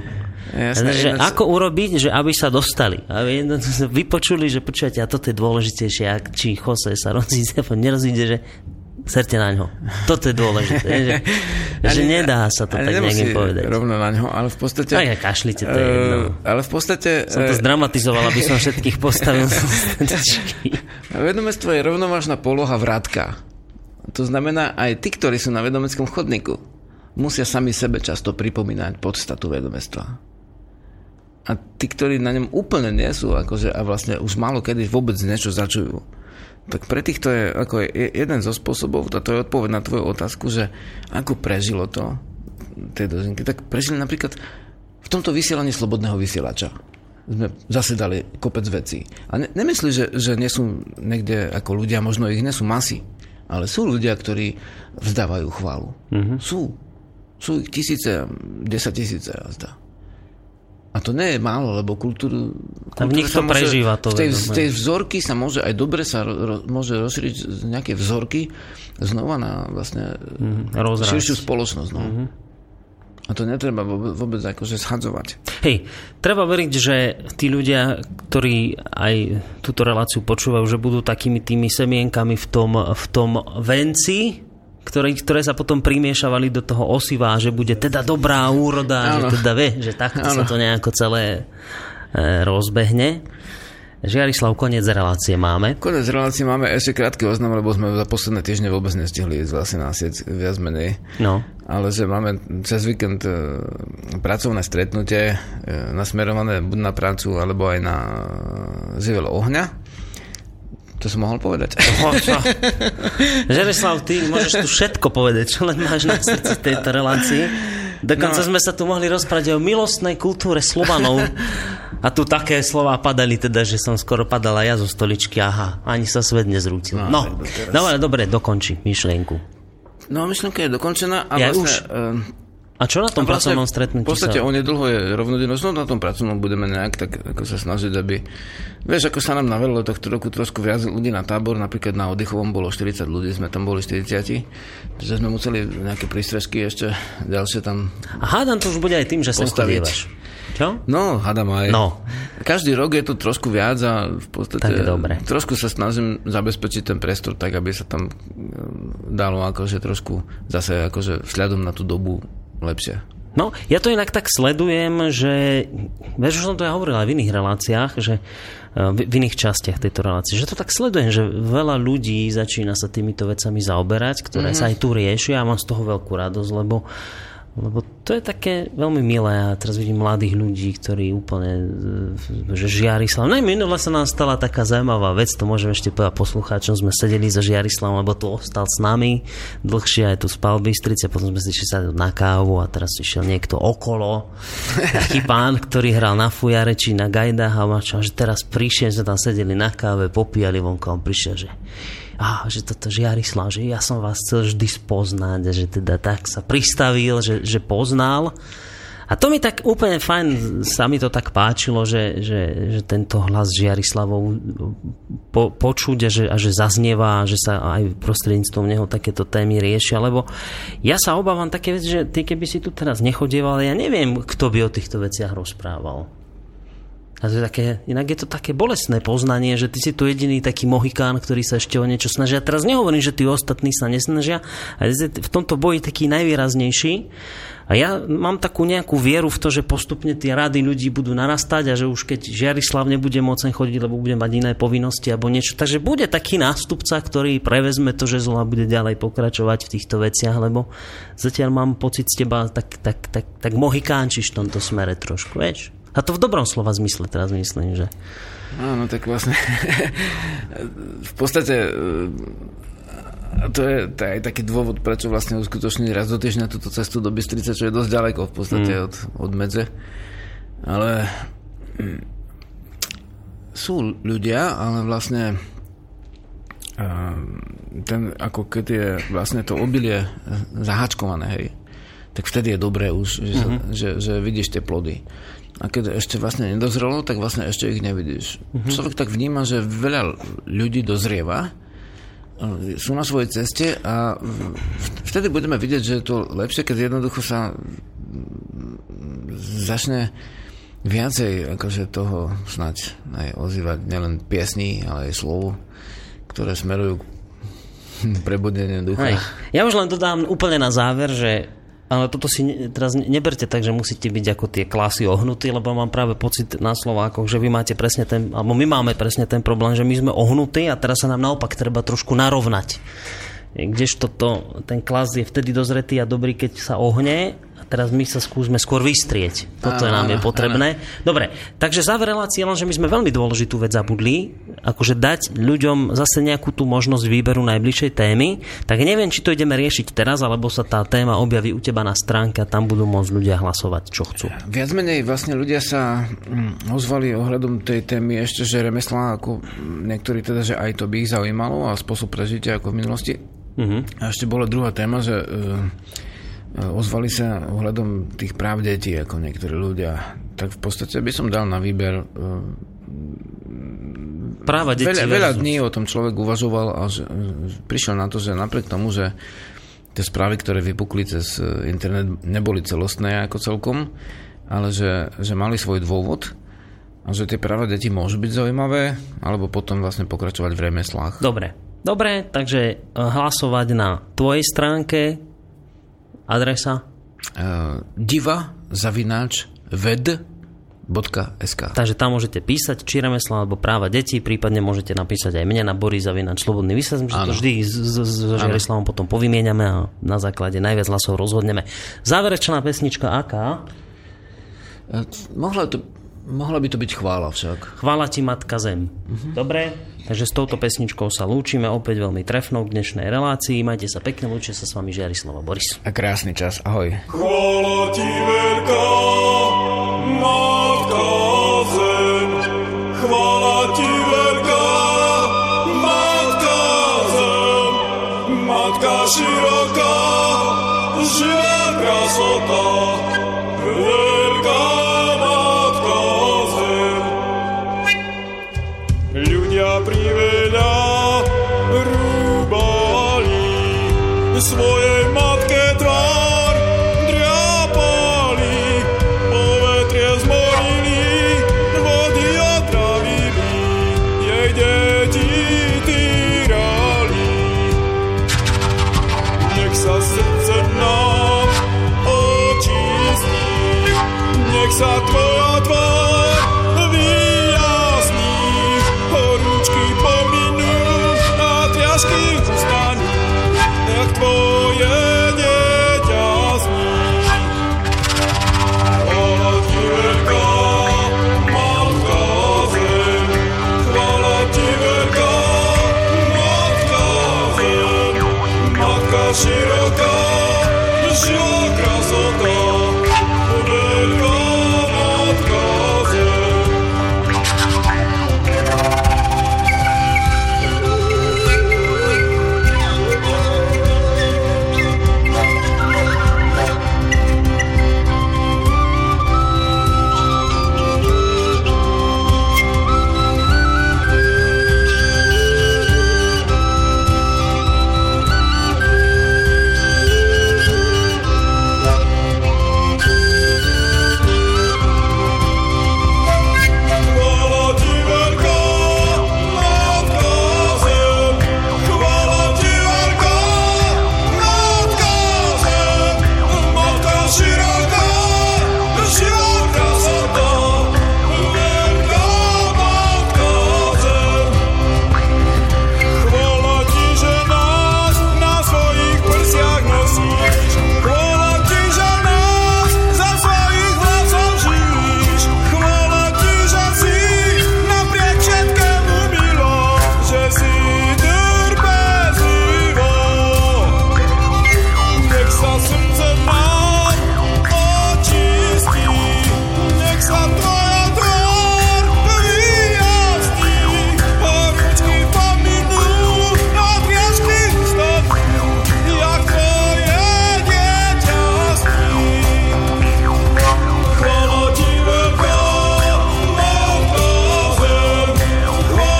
Jasné, že ináč- ako urobiť, že aby sa dostali. Aby jedno- vypočuli, že počujete, a toto je dôležitejšie, ak či Jose sa rozíde, alebo nerozíde, že serte na ňo. Toto je dôležité. že, že Ani- nedá sa to tak nejakým povedať. rovno na ňo, ale v podstate... Tak ja kašlite, to je jedno. Eh, ale v podstate... Som to eh, zdramatizoval, aby som všetkých postavil. Vedomestvo je rovnovážna poloha vrátka. To znamená, aj tí, ktorí sú na vedomeckom chodníku, musia sami sebe často pripomínať podstatu vedomestva. A tí, ktorí na ňom úplne nie sú, akože, a vlastne už málo kedy vôbec niečo začujú, tak pre týchto je ako je jeden zo spôsobov, a to je odpoveď na tvoju otázku, že ako prežilo to tie dozinky, tak prežili napríklad v tomto vysielaní slobodného vysielača sme zase dali kopec vecí. A ne, nemyslí, že, že nie sú niekde ako ľudia, možno ich nie sú masy, ale sú ľudia, ktorí vzdávajú chválu. Mm-hmm. Sú. Sú ich tisíce, desať tisíce, zdá. A to nie je málo, lebo kultúru... A v kultúra nich sa to prežíva to v tej, v tej vzorky sa môže aj dobre sa ro, môže rozšíriť z nejaké vzorky znova na vlastne mm, širšiu spoločnosť. No. Mm-hmm. A to netreba vôbec, vôbec akože schadzovať. Hej, treba veriť, že tí ľudia, ktorí aj túto reláciu počúvajú, že budú takými tými semienkami v tom, v tom venci, ktoré, ktoré sa potom primiešavali do toho osiva, že bude teda dobrá úroda, Áno. že teda vie, že takto Áno. sa to nejako celé e, rozbehne. Žiarislav, koniec relácie máme. Konec relácie máme ešte krátky oznam, lebo sme za posledné týždne vôbec nestihli ísť vlastne na sieť viac menej. No. Ale že máme cez víkend e, pracovné stretnutie e, nasmerované buď na prácu, alebo aj na e, živel ohňa. To som mohol povedať. Žereslav, ty môžeš tu všetko povedať, čo len máš na srdci v tejto relácii. Dokonca No. sme sa tu mohli rozprávať o milostnej kultúre Slovanov. A tu také slova padali, teda, že som skoro padala ja zo stoličky. Aha, ani sa svet nezrútil. No, No, dobre, dobre, dokončí myšlienku. No, myšlenka je dokončená a Ja vlastne... už. e, A čo na tom vlastne pracovnom stretnutí V podstate sa... onedlho je rovnodennosť, no na tom pracovnom budeme nejak tak ako sa snažiť, aby... Vieš, ako sa nám navelilo tohto roku trošku viac ľudí na tábor, napríklad na oddychovom bolo 40 ľudí, sme tam boli 40, takže sme museli nejaké prístrežky ešte ďalšie tam... A hádam to už bude aj tým, že sem chodievaš. Čo? No, hádam aj. No. Každý rok je to trošku viac a v podstate Tak je dobre. trošku sa snažím zabezpečiť ten priestor tak, aby sa tam e, dalo akože trošku zase akože vzhľadom na tú dobu lepšie. No, ja to inak tak sledujem, že, vieš, už som to ja hovoril aj v iných reláciách, že eh, v, iných častiach tejto relácie, že to tak sledujem, že veľa ľudí začína sa týmito vecami zaoberať, ktoré mm-hmm. sa aj tu riešia a mám z toho veľkú radosť, lebo lebo to je také veľmi milé a teraz vidím mladých ľudí, ktorí úplne e, že Žiarislav. No minule sa nám stala taká zaujímavá vec, to môžem ešte povedať poslucháčom, sme sedeli za Žiarislavom, lebo tu ostal s nami dlhšie aj tu spal v Bystrici, potom sme si išli na kávu a teraz išiel niekto okolo. Taký pán, ktorý hral na fujare či na gajdách a mačo, že teraz prišiel, sme tam sedeli na káve, popíjali vonko, on prišiel, že a že toto Žiarislav, že ja som vás chcel vždy spoznať, že teda tak sa pristavil, že, že poznal. A to mi tak úplne fajn, sa mi to tak páčilo, že, že, že tento hlas Žiarislavov po, počuť a že, a že zaznieva, že sa aj prostredníctvom neho takéto témy riešia, lebo ja sa obávam také veci, že ty keby si tu teraz nechodieval, ja neviem, kto by o týchto veciach rozprával. A to je také, inak je to také bolestné poznanie, že ty si tu jediný taký mohikán, ktorý sa ešte o niečo snaží. A teraz nehovorím, že tí ostatní sa nesnažia, ale v tomto boji taký najvýraznejší. A ja mám takú nejakú vieru v to, že postupne tie rady ľudí budú narastať a že už keď Žiarislav nebude môcť chodiť, lebo bude mať iné povinnosti alebo niečo. Takže bude taký nástupca, ktorý prevezme to že a bude ďalej pokračovať v týchto veciach, lebo zatiaľ mám pocit z teba tak, tak, tak, tak mohikánčiš v tomto smere trošku, vieš? A to v dobrom slova zmysle teraz myslím, že... Áno, tak vlastne v podstate a to je, to aj taký dôvod, prečo vlastne uskutočniť raz do týždňa túto cestu do Bystrice, čo je dosť ďaleko v podstate mm. od, od medze. Ale mm, sú ľudia, ale vlastne ten, ako keď je vlastne to obilie zahačkované, hej, tak vtedy je dobré už, že, sa, mm-hmm. že, že vidíš tie plody. A keď ešte vlastne nedozrelo, tak vlastne ešte ich nevidíš. Mm-hmm. Človek tak vníma, že veľa ľudí dozrieva, e, sú na svojej ceste a vtedy budeme vidieť, že je to lepšie, keď jednoducho sa začne viacej akože toho snať aj ozývať nielen piesní, ale aj slov, ktoré smerujú k prebudeniu ducha. Hej. Ja už len dodám úplne na záver, že ale toto si teraz neberte tak, že musíte byť ako tie klasy ohnutí, lebo mám práve pocit na Slovákoch, že vy máte presne ten, alebo my máme presne ten problém, že my sme ohnutí a teraz sa nám naopak treba trošku narovnať. Kdežto to, ten klas je vtedy dozretý a dobrý, keď sa ohne teraz my sa skúsme skôr vystrieť. Toto áno, nám je potrebné. Áno. Dobre, takže záver relácie len, že my sme veľmi dôležitú vec zabudli, akože dať ľuďom zase nejakú tú možnosť výberu najbližšej témy, tak neviem, či to ideme riešiť teraz, alebo sa tá téma objaví u teba na stránke a tam budú môcť ľudia hlasovať, čo chcú. Viac menej vlastne ľudia sa mm, ozvali ohľadom tej témy ešte, že remeslá, ako niektorí teda, že aj to by ich zaujímalo a spôsob prežitia ako v minulosti. Uh-huh. A ešte bola druhá téma, že uh, ozvali sa ohľadom tých práv detí, ako niektorí ľudia. Tak v podstate by som dal na výber e, práva detí. Veľa, veľa dní o tom človek uvažoval a e, prišiel na to, že napriek tomu, že tie správy, ktoré vypukli cez e, internet, neboli celostné ako celkom, ale že, že mali svoj dôvod a že tie práva detí môžu byť zaujímavé, alebo potom vlastne pokračovať v remeslách. Dobre, Dobre, takže hlasovať na tvojej stránke Adresa? Uh, diva zavináč ved .sk. Takže tam môžete písať či remesla alebo práva detí, prípadne môžete napísať aj mne na Boris Zavinač Slobodný vysielač, že to vždy s, s, s Žiarislavom potom povymieňame a na základe najviac hlasov rozhodneme. Záverečná pesnička aká? Uh, mohla, to, mohla by to byť chvála však. Chvála ti Matka Zem. Uh-huh. Dobre, Takže s touto pesničkou sa lúčime opäť veľmi trefnou k dnešnej relácii. Majte sa pekne, lúčia sa s vami Žiarislava Boris. A krásny čas, ahoj. Chvála ti veľká, matka zem. Chvála ti veľká, matka zem. Matka široká, živá krasota.